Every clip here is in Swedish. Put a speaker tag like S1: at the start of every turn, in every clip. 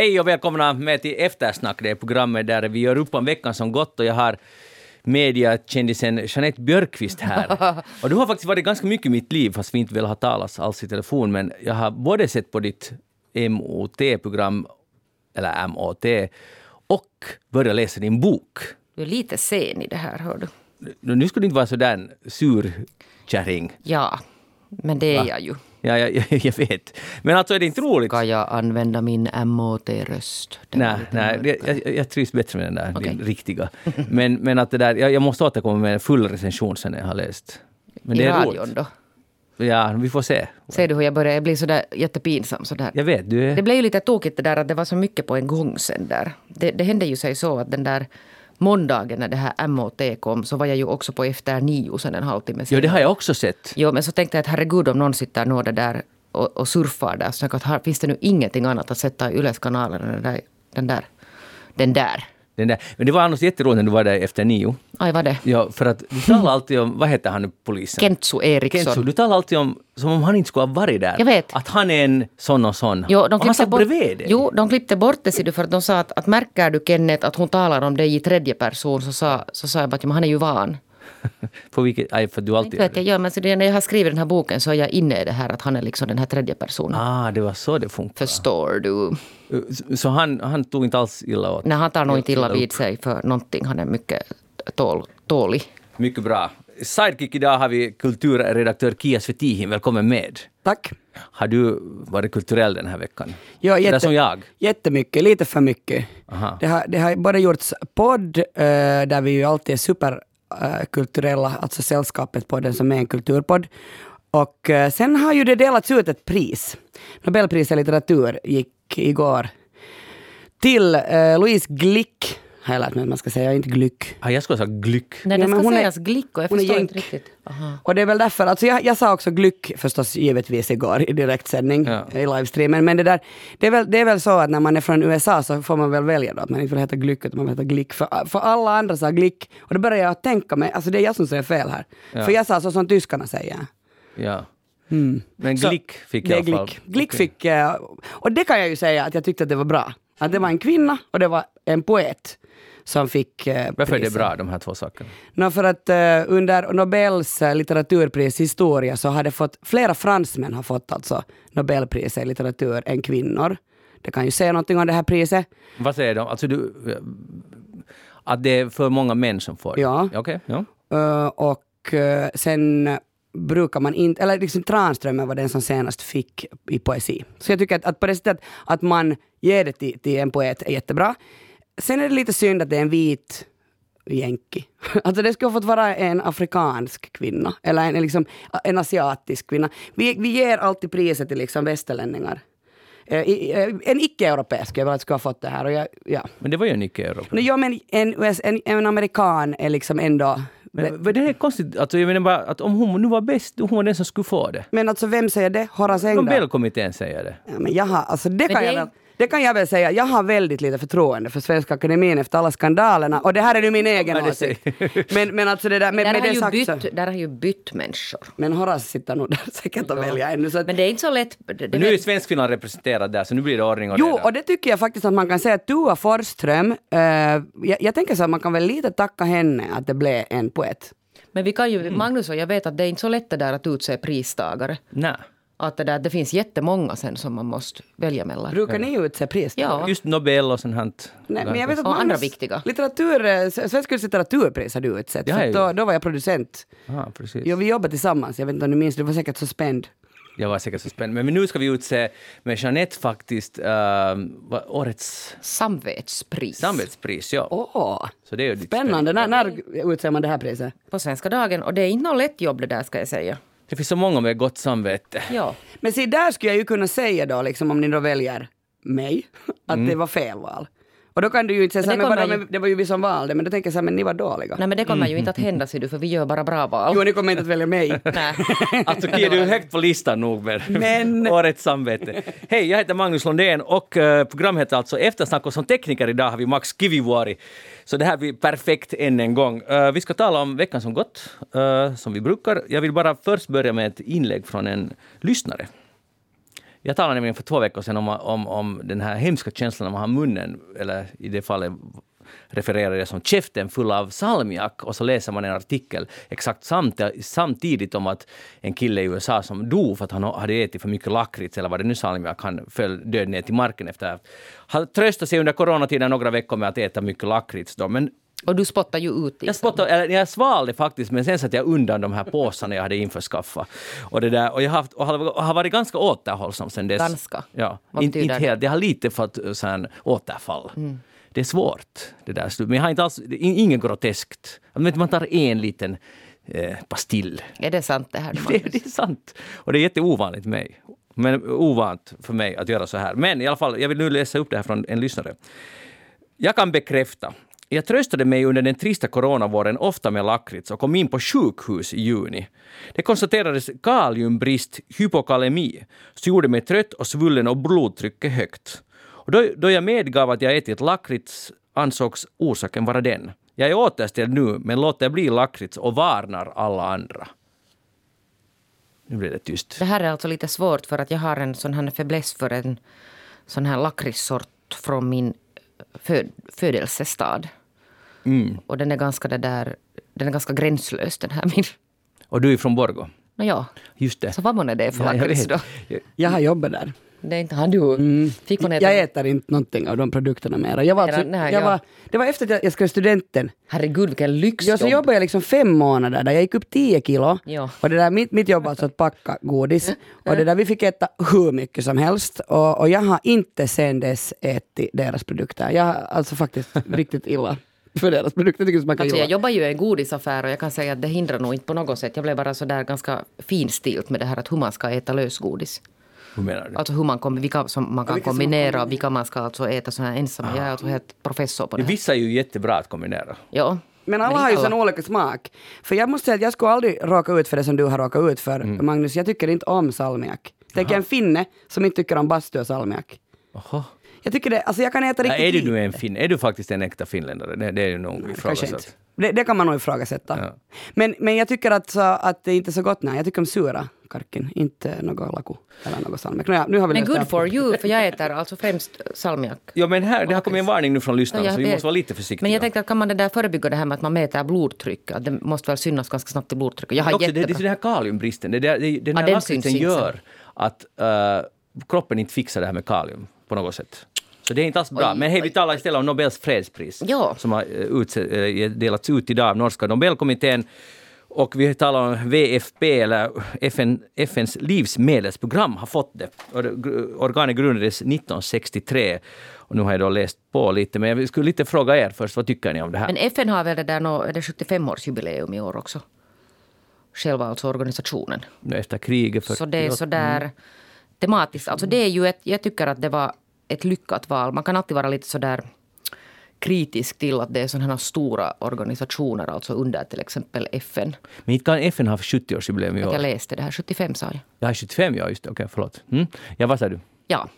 S1: Hej och välkomna med till Eftersnack, det är programmet där vi gör upp om veckan som gått och jag har mediakändisen Jeanette Björkqvist här. Och du har faktiskt varit ganska mycket i mitt liv, fast vi inte vill ha talas alls i telefon, men jag har både sett på ditt MOT-program, eller MOT, och börjat läsa din bok.
S2: Du är lite sen i det här, hör du.
S1: Nu ska du inte vara sådär sur kärring.
S2: Ja, men det är
S1: Va?
S2: jag ju.
S1: Ja, jag, jag, jag vet. Men alltså är det inte roligt?
S2: Ska jag använda min var
S1: Nej, nej jag, jag, trivs bättre med den där, din riktiga. Men, men att det där, jag, jag måste återkomma med en full recension sen när jag har läst. Men det
S2: I
S1: är
S2: radion
S1: roligt.
S2: då?
S1: Ja, vi får se.
S2: Ser du hur jag börjar? Jag blir sådär jättepinsam sådär.
S1: Jag vet, du är...
S2: Det blev ju lite tokigt det där att det var så mycket på en gång sen där. Det, det hände ju sig så att den där måndagen när det här MOT kom så var jag ju också på Efter nio sen en halvtimme senare.
S1: det har jag också sett.
S2: Jo, men så tänkte jag att herregud om någon sitter nå det där och, och surfar där. Så att här finns det nu ingenting annat att sätta i Yles kanaler än den där. Den där. Den där.
S1: Den där. Men det var annars jätteroligt när du var där efter nio.
S2: Aj, vad det?
S1: Ja, för att du talar alltid om, vad heter han nu, polisen?
S2: Kentsu Eriksson.
S1: Kentsu, du talar alltid om, som om han inte skulle ha varit där.
S2: Jag vet.
S1: Att han är en sån och sån.
S2: Jo,
S1: och
S2: de
S1: han
S2: klippte
S1: satt
S2: bort,
S1: bredvid dig.
S2: jo, de klippte bort det du för att de sa att, att märker du Kenneth att hon talar om dig i tredje person så sa, så sa jag bara att han är ju van.
S1: På vilket, aj, för du alltid
S2: Inte vet jag, ja, men så det, när jag har skrivit den här boken så är jag inne i det här att han är liksom den här tredje personen.
S1: Ah, det var så det funkar.
S2: Förstår du?
S1: Så- han, han tog inte alls illa åt?
S2: Nej, han tar nog inte Illa vid sig för någonting. Han är mycket tål, tålig.
S1: Mycket bra. Sidekick idag har vi kulturredaktör Kia Svetihin. Välkommen med.
S3: Tack.
S1: Har du varit kulturell den här veckan?
S3: Ja,
S1: Sådär som jag?
S3: Jättemycket, lite för mycket.
S1: Aha.
S3: Det har, det har både gjorts podd, eh, där vi ju alltid är superkulturella, alltså sällskapet podden som är en kulturpodd. Och eh, sen har ju det delats ut ett pris. Nobelpriset i litteratur gick igår till eh, Louise Glick, har jag lärt mig att man ska säga, inte Glyck.
S1: Ah, jag skulle säga glück.
S2: Nej,
S3: Ja,
S2: det
S3: men
S2: ska
S3: hon är-
S2: sägas glick och jag förstår inte riktigt. Aha.
S3: Och det är väl därför, alltså jag, jag sa också Glyck förstås givetvis igår i direktsändning
S1: Ja.
S3: i livestreamen, men det där, det är, väl, det är väl så att när man är från USA så får man väl välja då att man inte vill heta Glyck utan man vill heta Glick, för, för alla andra sa Glick och då började jag tänka mig, alltså det är jag som säger fel här,
S1: Ja.
S3: för jag sa så som tyskarna säger.
S1: Ja.
S3: Mm.
S1: Men
S3: Så
S1: glick fick jag i alla fall.
S3: Glick. Glick
S1: Okej.
S3: fick, eh, och det kan jag ju säga att jag tyckte att det var bra. Att det var en kvinna och det var en poet som fick eh,
S1: Varför är det bra, de här två sakerna?
S3: No, för att eh, under Nobels uh, litteraturpris historia så har det fått, flera fransmän har fått alltså Nobelpriset i litteratur än kvinnor. Det kan ju säga någonting om det här priset.
S1: Vad säger de? Alltså du... Att det är för många män som får det?
S3: Ja.
S1: Okej, ja.
S3: Eh, och eh, sen brukar man inte, eller liksom Tranströmer var den som senast fick i poesi. Så jag tycker att, att på det sättet att man ger det till, till en poet är jättebra. Sen är det lite synd att det är en vit jänki. Alltså det skulle ha fått vara en afrikansk kvinna, eller en, liksom, en asiatisk kvinna. Vi, vi ger alltid priset till liksom västerlänningar. Eh, eh, En icke-europeisk, jag skulle ha fått det här. Och jag, ja.
S1: Men det var ju en icke-europé.
S3: Men, ja, men en, en, en amerikan är liksom ändå...
S1: Men, men det är konstigt, alltså jag menar bara att om hon nu var bäst, hon var den som skulle få det.
S3: Men alltså vem säger det? Horace Engdahl?
S1: Nobelkommittén säger det.
S3: Ja, men jag har, alltså det, kan
S2: det
S3: jag väl, det kan jag väl säga. Jag har väldigt lite förtroende för Svenska Akademin efter alla skandalerna. Och det här är ju min egen
S1: Ja, det
S3: åsikt. Men, men alltså det där, med,
S2: Där,
S3: med
S2: har
S3: det
S2: ju
S3: sagt så.
S2: bytt, där har ju bytt människor.
S3: Men Horace sitter nog där säkert och väljer ännu. Så att,
S2: Men det är inte så lätt. Det, det
S1: nu är Svenskfinland representerad där, så nu blir det ordning och
S3: jo,
S1: reda.
S3: och det tycker jag faktiskt att man kan säga att Tua Forsström, eh, jag, jag tänker så att man kan väl lite tacka henne att det blev en poet.
S2: men vi kan ju, Magnus och jag vet att det är inte så lätt det där att utse pristagare.
S1: Nej.
S2: Att det, där, det finns jättemånga sen som man måste välja mellan.
S3: Brukar ni utse pris?
S2: Ja.
S1: Just Nobel och sånt här.
S3: Nej, men jag vet att
S2: Och andra viktiga.
S3: Litteratur, eh, Svenska litteraturpris har du utsett.
S1: Jag
S3: då, då var jag producent.
S1: Ja, precis.
S3: Jo, vi jobbade tillsammans. Jag vet inte om du minns, du var säkert så spänd.
S1: Jag var säkert så spänd. Men nu ska vi utse med Jeanette faktiskt uh, årets
S2: Samvetspris.
S1: samvetspris. Ja.
S3: Åh,
S1: Så det är
S3: spännande. När, när utser man det här priset?
S2: På Svenska dagen. Och det är inte något lätt jobb det där ska jag säga.
S1: Det finns så många med gott samvete.
S2: Ja.
S3: Men se, där skulle jag ju kunna säga då, liksom, om ni då väljer mig, att
S1: Mm.
S3: det var fel val. Och då kan du ju inte säga
S2: Men
S3: så
S2: det
S3: här, men vadå,
S2: ju-
S3: men det var ju vi som valde, men då tänker jag så här, men ni var dåliga.
S2: Nej men det kommer ju inte att hända ser du för vi gör bara bra val.
S3: Jo, ni kommer inte att välja mig.
S2: Nej.
S1: Alltså Kia, du är högt på listan nog med
S3: Men-
S1: årets samvete. Hej, jag heter Magnus Lundén och uh, programmet heter alltså Eftersnack och som tekniker idag har vi Max Kivivuori. Så det här blir perfekt än en gång. Uh, vi ska tala om veckan som gått, uh, som vi brukar. Jag vill bara först börja med ett inlägg från en lyssnare. Jag talade nämligen för två veckor sedan om, om, om den här hemska känslan när man har munnen, eller i det fallet refererar jag som käften full av salmiak och så läser man en artikel exakt samt, samtidigt om att en kille i USA som dog för att han hade ätit för mycket lakrits eller vad det nu salmiak, han föll död ner till marken efter att ha tröstat sig under coronatiden några veckor med att äta mycket lakrits. Då. Men
S2: och du spottar ju ut.
S1: Jag, spottade, eller, jag svalde faktiskt, men sen satte jag undan de här påsarna jag hade införskaffat. Och, det där, och jag har, haft, och har varit ganska återhållsam sen dess.
S2: Ganska?
S1: Ja, inte, inte helt. Jag har lite fått återfall. Mm det är svårt. Det där. Men jag har inte alls, inget groteskt. Man tar en liten eh, pastill.
S2: Är det sant det här?
S1: Det, det är sant. Och det är jätteovanligt för mig. Men ovant för mig att göra så här. Men i alla fall, jag vill nu läsa upp det här från en lyssnare. Jag kan bekräfta jag tröstade mig under den trista coronavåren ofta med lakrits och kom in på sjukhus i juni. Det konstaterades kaliumbrist, hypokalemi, som gjorde mig trött och svullen och blodtrycket högt. Och då, då jag medgav att jag ätit lakrits ansågs orsaken vara den. Jag är återställd nu, men låter bli lakrits och varnar alla andra. Nu blir det tyst.
S2: Det här är alltså lite svårt för att jag har en sån här fäbless för en sån här lakritssort från min föd födelsestad. Mm. Och den är ganska det där, den är ganska gränslös den här min.
S1: Och du är från Borgå?
S2: No, ja.
S1: Just det.
S2: Så vad månne det är för ja, lakrits då?
S3: Jag har jobbat där.
S2: Det är inte han du. Mm.
S3: Fick hon äta? Jag äter inte någonting av de produkterna mera. Jag var alltså, jag var, det var efter att jag skrev studenten.
S2: Herregud vilken lyxjobb.
S3: Ja, så jobbade jag liksom fem månader där. Jag gick upp tio kilo.
S2: Ja.
S3: Och det där, mitt, mitt jobb var alltså att packa godis. Och det där, vi fick äta hur mycket som helst. Och, och jag har inte sen dess ätit deras produkter. Jag har alltså faktiskt riktigt illa för deras produkter. Tycker man kan
S2: alltså, jag jobbar ju i en godisaffär och jag kan säga att det hindrar nog inte på något sätt. Jag blev bara så där ganska finstilt med det här att hur man ska äta lösgodis.
S1: Hur menar du?
S2: Alltså hur man, kom, vilka som man kan ja, kombinera och vilka man ska alltså äta så här ensam. Jag är alltså helt professor på det.
S1: Här. Vissa är ju jättebra att kombinera.
S2: Ja.
S3: Men alla har ju sån olika smak. För jag måste säga att jag skulle aldrig råka ut för det som du har råkat ut för, mm. Magnus. Jag tycker inte om salmiak. Tänk en finne som inte tycker om bastu och salmiak.
S1: Aha.
S3: Jag tycker det, alltså jag kan äta riktigt
S1: ja, Är du nu en fin, är du faktiskt en äkta finländare? Det, det är ju nog ifrågasatt.
S3: Det, det kan man nog ifrågasätta. Ja. Men, men jag tycker att, så, att det inte är så gott. Nej, jag tycker om sura karkin, inte något laku eller något salmiak. No, ja, nu har vi
S2: men good for you, för jag äter alltså främst salmiak.
S1: Jo, men här, det har kommit en varning nu från lyssnarna, ja, så vi måste vara lite försiktiga.
S2: Men jag tänkte att kan man det där förebygga det här med att man mäter blodtryck? Att det måste väl synas ganska snabbt i blodtrycket. Jag har
S1: också, det, det är den här kaliumbristen, det, det, det, den här ja, lakritsen gör att uh, kroppen inte fixar det här med kalium på något sätt. Så det är inte alls bra. Oj, Men hej, vi talar istället om Nobels fredspris
S2: ja.
S1: som har utse, delats ut idag av norska Nobelkommittén. Och vi talar om VFP, eller FN, FNs livsmedelsprogram, har fått det. Organet grundades 1963. Och nu har jag då läst på lite, men jag skulle lite fråga er först, vad tycker ni om det här?
S2: Men FN har väl det där, no, är det 75-årsjubileum i år också? Själva alltså organisationen.
S1: Efter kriget.
S2: Så det är sådär mm. tematiskt, alltså det är ju ett, jag tycker att det var ett lyckat val. Man kan alltid vara lite sådär kritisk till att det är sådana här stora organisationer, alltså under till exempel FN.
S1: Men inte kan FN ha 70-årsjubileum i år?
S2: Jag läste det här, 75 sa jag.
S1: Ja, 75, ja just det, okej, okay, förlåt. Mm. Ja, vad sa du?
S2: Ja,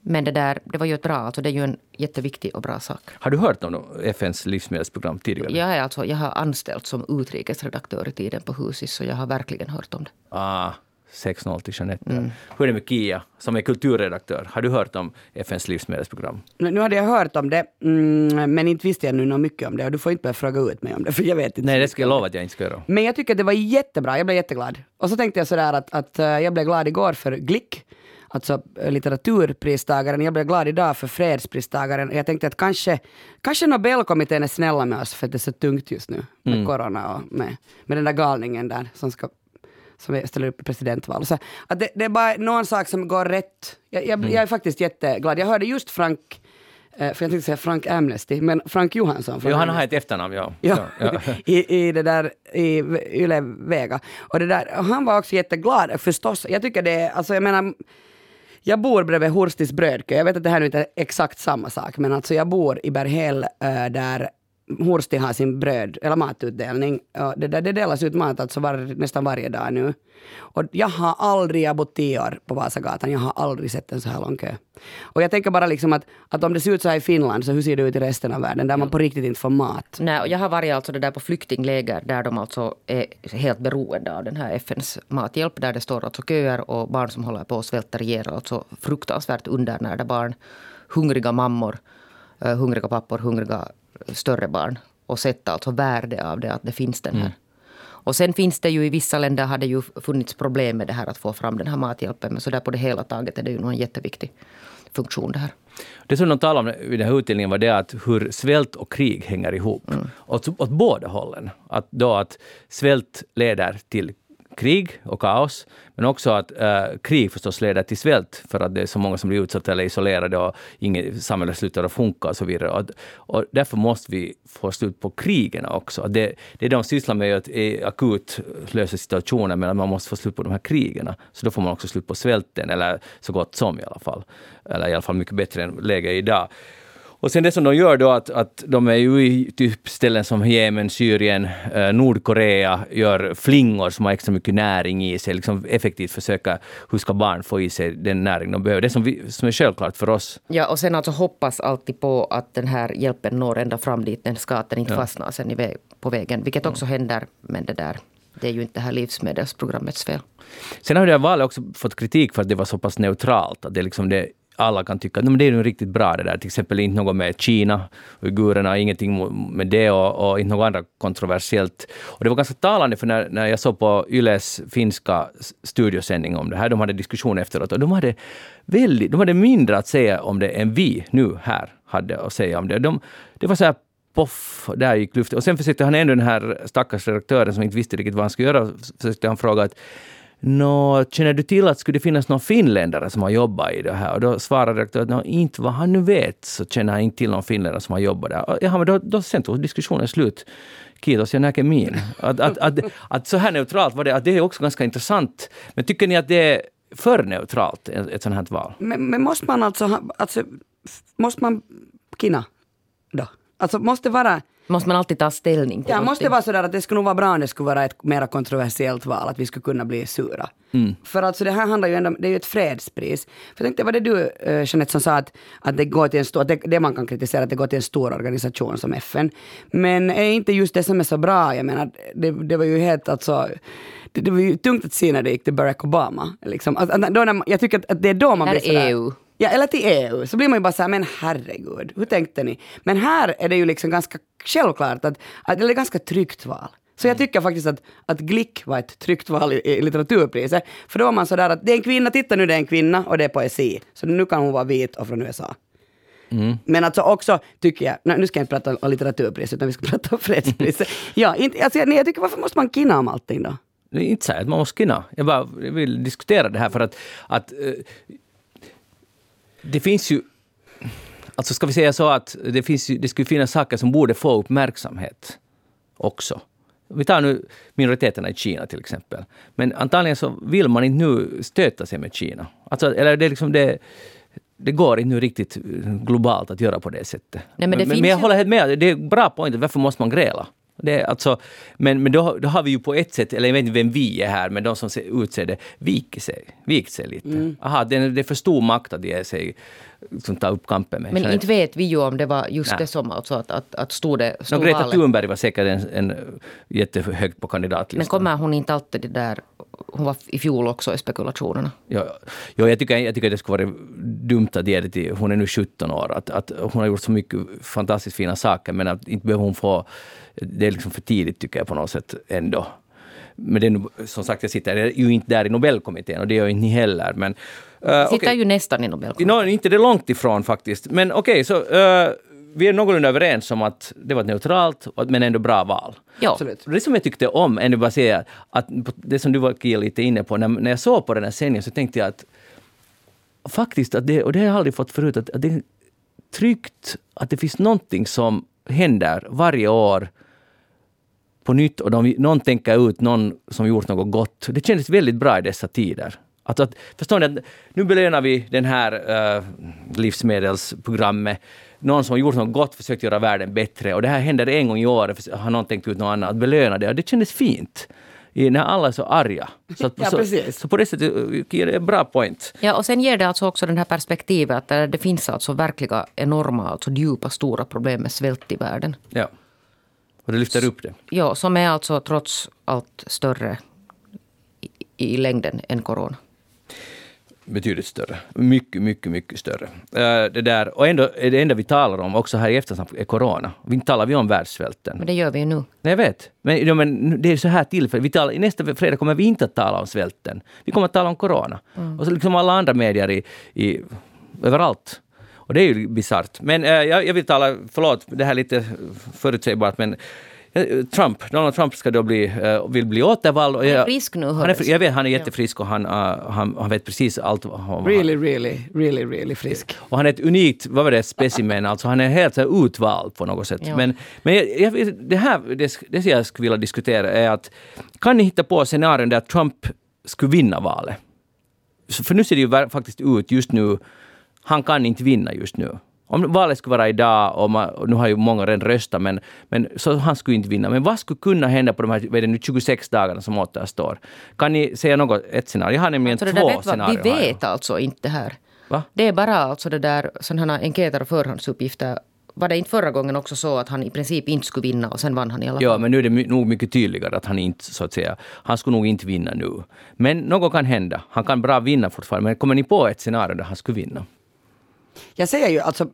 S2: men det där, det var ju ett bra, alltså det är ju en jätteviktig och bra sak.
S1: Har du hört om FNs livsmedelsprogram tidigare?
S2: Jag, är alltså, jag har anställt som utrikesredaktör i tiden på Husis, så jag har verkligen hört om det.
S1: Ah, 6-0 till Jeanette. Mm. Hur är det med Kia, som är kulturredaktör? Har du hört om FNs livsmedelsprogram?
S3: Nu hade jag hört om det, mm, men inte visste jag nu något mycket om det. Och du får inte börja fråga ut mig om det, för jag vet inte.
S1: Nej, det ska jag lova att jag inte ska göra.
S3: Men jag tycker att det var jättebra, jag blev jätteglad. Och så tänkte jag sådär att, att eh, jag blev glad igår för Glick, alltså eh, litteraturpristagaren. Jag blev glad idag för fredspristagaren. Jag tänkte att kanske, kanske Nobelkommittén är snälla med oss för att det är så tungt just nu med mm. corona och med, med den där galningen där som ska som ställer upp i presidentval. Så att det, det, är bara någon sak som går rätt. Jag, jag, mm. jag är faktiskt jätteglad. Jag hörde just Frank eh, för jag tänkte säga Frank Amnesty, men Frank Johansson.
S1: Jo, han har ett efternamn, ja.
S3: ja, ja. I, I det där, i Yle Vega. Och det där, och han var också jätteglad förstås. Jag tycker det alltså jag menar, jag bor bredvid Hurstis brödkö. Jag vet att det här är inte är exakt samma sak, men alltså jag bor i Berghäll äh, där Horsti har sin bröd eller matutdelning. Det, där, det delas ut mat alltså var, nästan varje dag nu. Och jag har aldrig, jag har bott tio år på Vasagatan, jag har aldrig sett en så här lång kö. Och jag tänker bara liksom att, att om det ser ut så här i Finland, så hur ser det ut i resten av världen, där man på riktigt inte får mat?
S2: Nej, och jag har varit alltså det där på flyktingläger där de alltså är helt beroende av den här FNs mathjälp. Där det står alltså köer och barn som håller på att svälta ihjäl. Alltså fruktansvärt undernärda barn. Hungriga mammor, uh, hungriga pappor, hungriga större barn. Och sett alltså värde av det, att det finns den här. Mm. Och sen finns det ju i vissa länder har det ju funnits problem med det här att få fram den här mathjälpen. Men så där på det hela taget är det ju nog en jätteviktig funktion det här.
S1: Det som de talade om i den här utbildningen var det att hur svält och krig hänger ihop. Mm. Åt, åt båda hållen. Att, då att svält leder till krig och kaos, men också att äh, krig förstås leder till svält för att det är så många som blir utsatta eller isolerade och inget samhället slutar att funka och så vidare. Och, och därför måste vi få slut på krigen också. Det, det de sysslar med är att akut lösa situationer, men man måste få slut på de här krigen. Så då får man också slut på svälten, eller så gott som i alla fall. Eller i alla fall mycket bättre än läget idag. Och sen det som de gör då att, att de är ju i typ ställen som Jemen, Syrien, eh, Nordkorea, gör flingor som har extra mycket näring i sig, liksom effektivt försöka, hur ska barn få i sig den näring de behöver? Det som, vi, som är självklart för oss.
S2: Ja, och sen alltså hoppas alltid på att den här hjälpen når ända fram dit den ska, att den inte ja. fastnar sen i på vägen, vilket också mm. händer, men det där det är ju inte det här livsmedelsprogrammets fel.
S1: Sen har det här valet också fått kritik för att det var så pass neutralt. Att det, liksom det alla kan tycka att det är ju riktigt bra det där. Till exempel inte något med Kina, uigurerna, ingenting med det och, och inte något annat kontroversiellt. Och det var ganska talande för när, när jag såg på Yles finska studiosändning om det här, de hade diskussion efteråt och de hade, väldigt, de hade mindre att säga om det än vi nu här hade att säga om det. De, det var så här poff, där gick luften. Och sen försökte han ändå den här stackars redaktören som inte visste riktigt vad han skulle göra, försökte han fråga att Nå, känner du till att skulle det finnas någon finländare som har jobbat i det här? Och då svarade direktören att inte vad han nu vet så känner han inte till någon finländare som har jobbat där. Ja, men då, då sen tog diskussionen slut. Kiitos, jag näker min. Att, att, att, att, så här neutralt var det, att det är också ganska intressant. Men tycker ni att det är för neutralt, ett sånt här val?
S3: Men, men måste man alltså, alltså måste man kina då? Alltså måste vara
S2: Måste man alltid ta ställning
S3: till Ja, måste det vara sådär att det skulle nog vara bra om det skulle vara ett mer kontroversiellt val, att vi skulle kunna bli sura. Mm. För alltså det här handlar ju ändå, det är ju ett fredspris. För jag tänkte, var det du uh, Jeanette som sa att, att det går till en stor, det, det man kan kritisera, att det går till en stor organisation som FN. Men är inte just det som är så bra, jag menar, det, det var ju helt alltså det, det var ju tungt att se när det gick till Barack Obama. Liksom. Alltså, då när, jag tycker att, det är då man blir sådär...
S2: EU.
S3: Ja, eller till EU. Så blir man ju bara såhär, men herregud, hur tänkte ni? Men här är det ju liksom ganska självklart att, att det är ganska tryggt val. Så jag mm. tycker faktiskt att, att Glick var ett tryggt val i, i litteraturpriset. För då var man sådär att det är en kvinna, titta nu det är en kvinna och det är poesi. Så nu kan hon vara vit och från USA. Mm. Men alltså också tycker jag, nej, nu ska jag inte prata om litteraturpriset utan vi ska prata om fredspriset. ja, inte, alltså, nej, jag tycker varför måste man kinna om allting då?
S1: Det är inte så att man måste kinna. Jag bara vill diskutera det här för att, att uh, det finns ju... Alltså ska vi säga så att det, finns det skulle finnas saker som borde få uppmärksamhet också. Vi tar nu minoriteterna i Kina till exempel. Men antagligen så vill man inte nu stöta sig med Kina. Alltså, eller det, liksom det, det går inte nu riktigt globalt att göra på det sättet. Nej, men, det men, men jag håller helt med, det är bra point. Varför måste man gräla? Det alltså, men men då, då har vi ju på ett sätt, eller jag vet inte vem vi är här, men de som utser det, viker sig, vikt sig lite. Mm. Aha, det, det är för stor makt att ge sig som tar upp kampen med.
S2: Men inte vet vi ju om det var just Nej. det som alltså att, att, att stod det
S1: stod no, Greta Thunberg var säkert en, en jättehögt på kandidatlistan.
S2: Men kommer hon inte alltid det där hon var i fjol också i spekulationerna.
S1: Ja, ja, jag, tycker, jag tycker det skulle vara dumt att ge det till... Hon är nu 17 år. Att, att hon har gjort så mycket fantastiskt fina saker men att inte behöver hon få... Det är liksom för tidigt tycker jag på något sätt ändå. Men det är, som sagt, jag sitter ju inte där i Nobelkommittén och det gör inte ni heller. Men,
S2: uh, sitter okay. ju nästan i Nobelkommittén.
S1: No, inte det långt ifrån faktiskt. Men okej, okay, så uh, vi är någorlunda överens om att det var ett neutralt men ändå bra val.
S2: Ja. Absolut.
S1: Det som jag tyckte om, ändå bara säga, att det som du var Kia, lite inne på, när, när jag såg på den här sändningen så tänkte jag att faktiskt, att det, och det har jag aldrig fått förut, att, att det är tryggt att det finns någonting som händer varje år på nytt och de, någon tänker ut någon som gjort något gott. Det kändes väldigt bra i dessa tider. Att, att, förstår ni? Att nu belönar vi den här uh, livsmedelsprogrammet någon som har gjort något gott, försökt göra världen bättre. Och det här händer en gång i året, har någon tänkt ut något annat, att belöna det. Och det kändes fint när alla är så arga. Så, att,
S3: ja,
S1: så, så på det sättet ger det en bra point.
S2: Ja, och sen ger det alltså också det här perspektivet att det finns alltså verkliga enorma, alltså djupa, stora problem med svält i världen.
S1: Ja. Och det lyfter upp det.
S2: Ja, som är alltså trots allt större i, i längden än corona
S1: betydligt större. Mycket, mycket, mycket större. Uh, det där, och ändå är det enda vi talar om också här i eftersnack är corona. Vi talar vi om världssvälten.
S2: Men det gör vi ju nu.
S1: Nej, jag vet. Men, ja, men det är så här tillfället. Vi talar, nästa fredag kommer vi inte att tala om svälten. Vi kommer att tala om corona. Mm. Och så liksom alla andra medier i, i, överallt. Och det är ju bisarrt. Men uh, jag, jag vill tala, förlåt, det här är lite förutsägbart, men Eh, Trump, Donald Trump ska då bli, uh, vill bli återvald.
S2: Han är frisk nu.
S1: Han är, jag vet, han är jättefrisk och han, uh, han, han vet precis allt. Om
S3: really, really, really, really frisk.
S1: Och han är ett unikt, vad var det, specimen, alltså han är helt så här, utvald på något sätt. Ja. Men, men jag, jag, det här, det, det jag skulle vilja diskutera är att kan ni hitta på scenarion där Trump skulle vinna valet? För nu ser det ju faktiskt ut just nu, han kan inte vinna just nu. Om valet skulle vara idag, och, man, och nu har ju många redan röstat, men, men så han skulle inte vinna. Men vad skulle kunna hända på de här vad det nu, 26 dagarna som återstår? Kan ni säga något, ett scenario? Jag har nämligen alltså, två scenarier.
S2: Vi vet alltså inte det här.
S1: Va?
S2: Det är bara alltså det där sådana enkäter och förhandsuppgifter var det inte förra gången också så att han i princip inte skulle vinna och sen vann han i alla fall?
S1: Ja, men nu är det nog mycket tydligare att han inte, så att säga, han skulle nog inte vinna nu. Men något kan hända. Han kan bra vinna fortfarande. Men kommer ni på ett scenario där han skulle vinna?
S3: Jag säger ju alltså,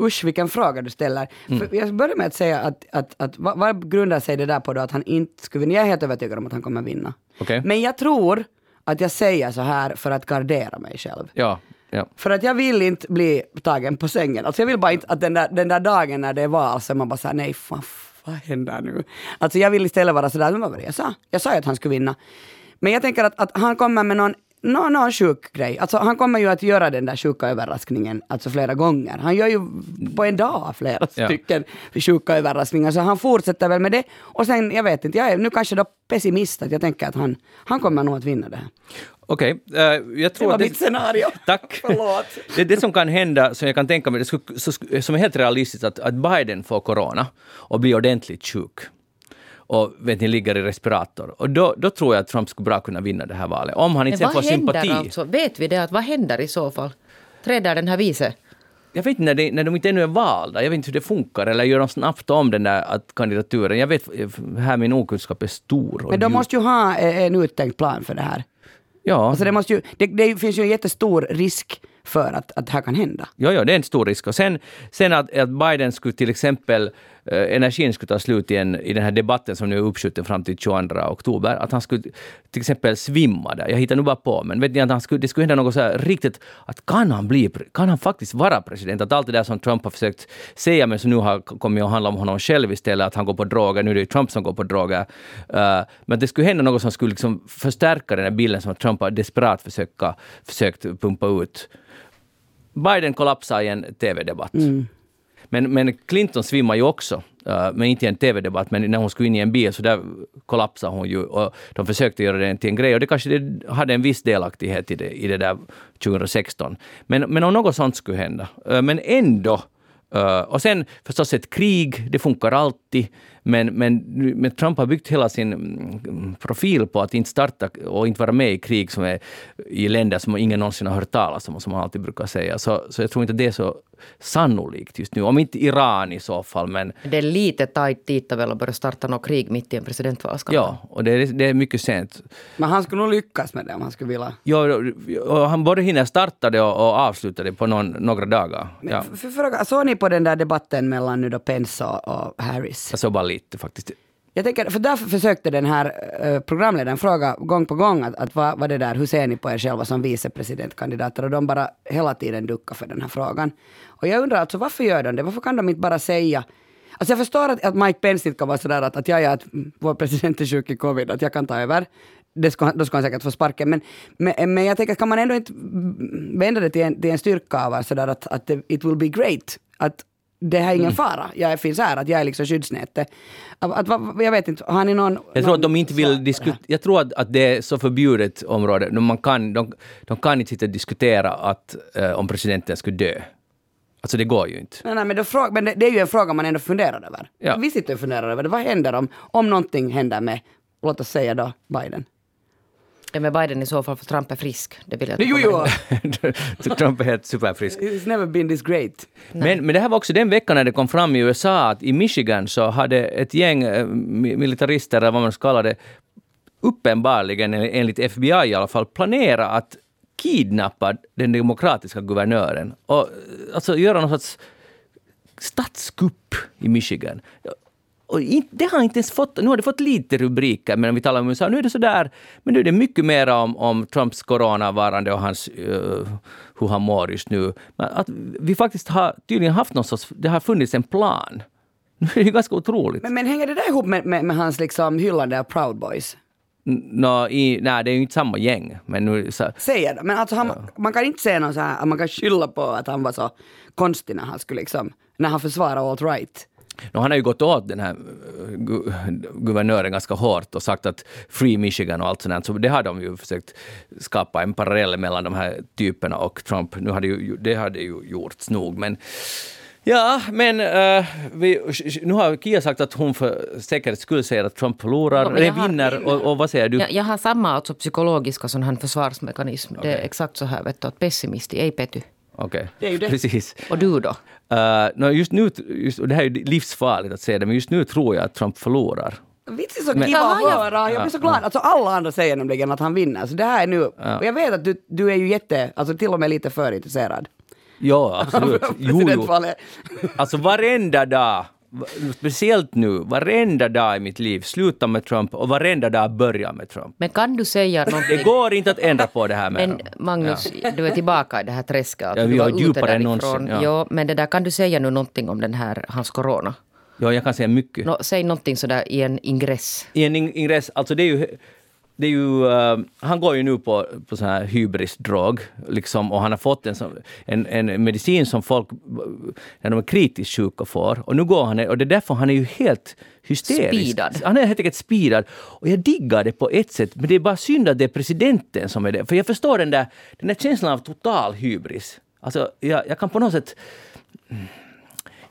S3: usch vilken fråga du ställer. Mm. Jag börjar med att säga att, att, att vad, vad grundar sig det där på då att han inte skulle vinna? Jag är helt övertygad om att han kommer vinna.
S1: Okay.
S3: Men jag tror att jag säger så här för att gardera mig själv.
S1: Ja, ja.
S3: För att jag vill inte bli tagen på sängen. Alltså jag vill bara inte att den där, den där dagen när det är val så man bara säger nej fan, vad händer nu? Alltså jag vill istället vara sådär, vad var det jag sa? Jag sa ju att han skulle vinna. Men jag tänker att, att han kommer med någon någon no, sjuk grej. Alltså, han kommer ju att göra den där sjuka överraskningen alltså flera gånger. Han gör ju på en dag flera ja. stycken sjuka överraskningar, så han fortsätter väl med det. Och sen, jag vet inte, jag är nu kanske då pessimist, att jag tänker att han, han kommer nog att vinna det här.
S1: Okej, okay. uh, eh, jag tror
S3: det var
S1: det,
S3: mitt scenario.
S1: Tack.
S3: Förlåt.
S1: det, det som kan hända, som jag kan tänka mig, det skulle, som är helt realistiskt, att, att Biden får corona och blir ordentligt sjuk och vet ni, ligger i respirator. Och då, då tror jag att Trump skulle bra kunna vinna det här valet. Om han inte sen får sympati.
S2: Alltså? Vet vi det? Att vad händer i så fall? Träder den här vice?
S1: Jag vet inte när, det, när de inte ännu är valda, jag vet inte hur det funkar, eller gör de snabbt om den där att kandidaturen? Jag vet, här min okunskap är stor.
S3: Men de måste ju ha en uttänkt plan för det här.
S1: Ja.
S3: Alltså det, måste ju, det, det finns ju en jättestor risk för att, att det här kan hända.
S1: Ja, ja, det är en stor risk. Och sen, sen att, att Biden skulle till exempel Eh, Eh, energin skulle ta slut igen i den här debatten som nu är uppskjuten fram till 22 oktober, att han skulle till exempel svimma där. Jag hittar nu bara på, men vet ni att han skulle, det skulle hända något så här riktigt, att kan han bli, kan han faktiskt vara president? Att allt det där som Trump har försökt säga, men som nu har kommit att handla om honom själv istället, att han går på droger, nu är det Trump som går på droger. Uh, men det skulle hända något som skulle liksom förstärka den här bilden som Trump har desperat försöka, försökt pumpa ut. Biden kollapsar i en TV-debatt. Mm. Men, men Clinton svimmar ju också, uh, men inte i en TV-debatt, men när hon skulle in i en bil så där kollapsade hon ju och de försökte göra det till en grej och det kanske det hade en viss delaktighet i det, i det där 2016. Men, men om något sånt skulle hända, uh, men ändå Uh, och sen förstås ett krig, det funkar alltid. Men, men, men Trump har byggt hela sin mm, profil på att inte starta och inte vara med i krig som är i länder som ingen någonsin har hört talas om, som han alltid brukar säga. Så, så jag tror inte det är så sannolikt just nu. Om inte Iran i så fall. Men...
S2: Det är lite tajt tidtabell att börja starta något krig mitt i en presidentvalskampanj.
S1: Ja, och det är, det är mycket sent.
S3: Men han skulle nog lyckas med det om han skulle vilja.
S1: Ja, och han både hinner starta det och, och avsluta det på någon, några dagar.
S3: Men
S1: ja.
S3: för, för, såg ni på den där debatten mellan nu då Pence och, och Harris?
S1: Jag såg bara lite faktiskt.
S3: Jag tänker, för därför försökte den här eh, programledaren fråga gång på gång att, att vad, vad det där, hur ser ni på er själva som vicepresidentkandidater? Och de bara hela tiden duckar för den här frågan. Och jag undrar alltså varför gör de det? Varför kan de inte bara säga Alltså jag förstår att, att Mike Pence inte kan vara sådär att, att jag är att vår president är sjuk i covid, att jag kan ta över. Det ska, då ska han säkert få sparken. Men, men, men jag tänker, kan man ändå inte vända det till en, till en styrka av sådär att, att it will be great? Att det här är ingen fara, jag finns här, att jag är liksom skyddsnätet. Att, att, jag vet inte, har ni någon...
S1: Jag tror
S3: någon
S1: att de inte vill diskutera, jag tror att, att det är så förbjudet område, de, man kan, de, de kan inte sitta och diskutera att, eh, om presidenten skulle dö. Alltså det går ju inte.
S3: Nej, nej, men, då fråga, men det, det är ju en fråga man ändå funderar över.
S1: Ja.
S3: Vi sitter och funderar över det. Vad händer om, om någonting händer med, låt oss säga då, Biden?
S2: Det med Biden i så fall, för Trump är frisk. Det vill jag
S3: Jo, jo,
S1: Trump är helt superfrisk.
S3: it's never been this great.
S1: Men, men det här var också den veckan när det kom fram i USA att i Michigan så hade ett gäng eh, mi- militarister, eller vad man ska kalla det, uppenbarligen, enligt FBI i alla fall, planerat att kidnappa den demokratiska guvernören och eh, alltså göra någon sorts statskupp i Michigan. Och det har inte ens fått, nu har det fått lite rubriker, men om vi talar om USA, nu är det sådär. Men nu är det mycket mer om, om Trumps coronavarande och hans, uh, hur han mår just nu. Men att vi faktiskt har tydligen haft någon sorts, det har funnits en plan. Är det ju ganska otroligt.
S3: Men, men hänger det där ihop med, med, med hans liksom hyllande av Proud Boys?
S1: Nå, i, nej, det är ju inte samma gäng. Men nu, så,
S3: Säger det. Men alltså han, man kan inte säga någon så här, att man kan skylla på att han var så konstig när han skulle liksom, när han försvarade alt-right.
S1: Nå, han har ju gått åt den här eh, gu, guvernören ganska hårt och sagt att Free Michigan och allt sånt. Så det har de ju försökt skapa en parallell mellan de här typerna och Trump. Nu hade ju, det hade ju gjorts nog, men Ja, men eh, vi, nu har Kia sagt att hon för säkerhets skull säger att Trump förlorar, eller vinner. Och, och vad säger du?
S2: Jag, jag har samma alltså psykologiska sån här försvarsmekanism. Det är exakt så här, vet du, att pessimisti, ej petty.
S1: Okej,
S3: Det är ju det.
S1: precis.
S2: Och du då?
S1: Uh, no, just nu, just, och det här är livsfarligt att säga det, men just nu tror jag att Trump förlorar.
S3: Det så
S1: Men-
S3: kiva att höra? Jag blir så glad. Alltså alla andra säger nämligen att han vinner. Så det här är nu... Och jag vet att du, du är ju jätte, alltså till och med lite för intresserad.
S1: Ja, absolut. Jo, jo. Alltså varenda dag, speciellt nu, varenda dag i mitt liv slutar med Trump och varenda dag börjar med Trump.
S2: Men kan du säga
S1: Det
S2: någonting?
S1: går inte att ändra på det här med
S2: Men Magnus, du är tillbaka i det här träsket.
S1: Ja, vi
S2: var
S1: djupare än någonsin, ja.
S2: Jo, men det där, kan du säga nu någonting om den här, hans corona?
S1: Ja, jag kan säga mycket.
S2: Nå, säg någonting sådär i en ingress.
S1: I en in- ingress, alltså det är ju, det är ju eh, han går ju nu på, på sån här hybrisdrog, liksom, och han har fått en, en, en medicin som folk, när de är kritiskt sjuka får. Och nu går han, och det är därför han är ju helt hysterisk.
S2: Speedad.
S1: Han är helt enkelt speedad. Och jag diggar det på ett sätt, men det är bara synd att det är presidenten som är det. För jag förstår den där, den där känslan av total hybris. Alltså, jag, jag kan på något sätt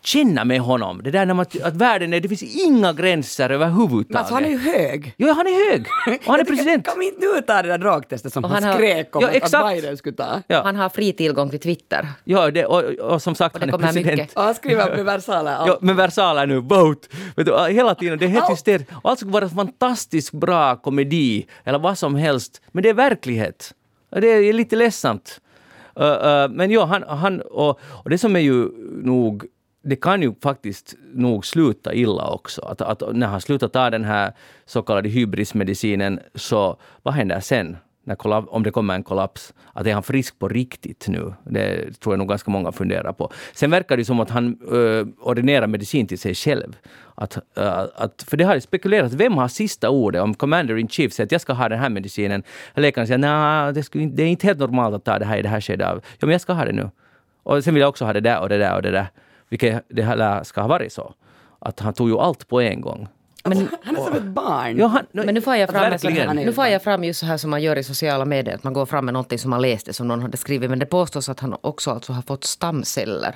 S1: känna med honom. Det där när man, att världen är, det finns inga gränser överhuvudtaget.
S3: Men alltså han är ju hög.
S1: Jo, han är hög. Och han är president.
S3: Kan vi inte nu ta det där drogtestet som
S2: Och
S3: han,
S2: han har-
S3: skrek om
S1: Ja,
S3: att-
S1: exakt.
S3: att Biden skulle ta?
S1: Ja,
S2: Han har fri tillgång till Twitter.
S1: ja det, och, och som sagt,
S2: Och det
S1: han är president.
S2: mycket.
S3: Och han skriver med versaler.
S1: Ja, med versaler nu, vote! Vet du, hela tiden, det är helt hysteriskt. Och allt skulle vara fantastiskt bra komedi, eller vad som helst. Men det är verklighet. Det är lite ledsamt. Uh, uh, men ja, han, han och, och det som är ju nog det kan ju faktiskt nog sluta illa också. Att, att när han slutar ta den här så kallade hybrismedicinen, så vad händer sen? När om det kommer en kollaps, att är han frisk på riktigt nu? Det tror jag nog ganska många funderar på. Sen verkar det som att han uh, ordinerar medicin till sig själv. Att, uh, att, för det har spekulerats, vem har sista ordet? Om commander in chief säger att jag ska ha den här medicinen, läkaren säger nej, det, skulle det är inte helt normalt att ta det här i det här skedet. Ja, men jag ska ha det nu. Och sen vill jag också ha det där och det där och det där. Vilket det här ska ha varit så. Att han tog ju allt på en gång.
S3: Men, han är som ett barn.
S1: Ja, han,
S2: Men nu får jag fram, här, nu får jag fram just så här som man gör i sociala medier, att man går fram med någonting som man läste som någon hade skrivit, men det påstås att han också alltså har fått stamceller.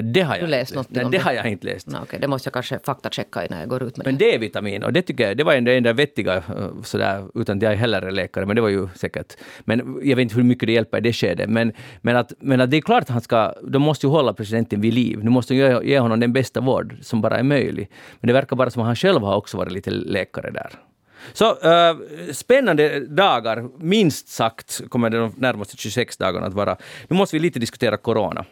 S1: Det har jag
S2: läst
S1: inte läst. Nej, det har jag inte läst.
S2: Nå, okej, det måste jag kanske faktachecka innan jag går ut med
S1: Men
S2: det.
S1: D-vitamin, och det tycker jag, det var det enda vettiga, eh, sådär, utan att jag är heller är läkare, men det var ju säkert. Men jag vet inte hur mycket det hjälper i det skedet. Men, men, att, men att det är klart att han ska, de måste ju hålla presidenten vid liv. Nu måste de ge, ge honom den bästa vård som bara är möjlig. Men det verkar bara som att han själv har också varit lite läkare där. Så äh, spännande dagar, minst sagt, kommer de närmaste 26 dagarna att vara. Nu måste vi lite diskutera corona.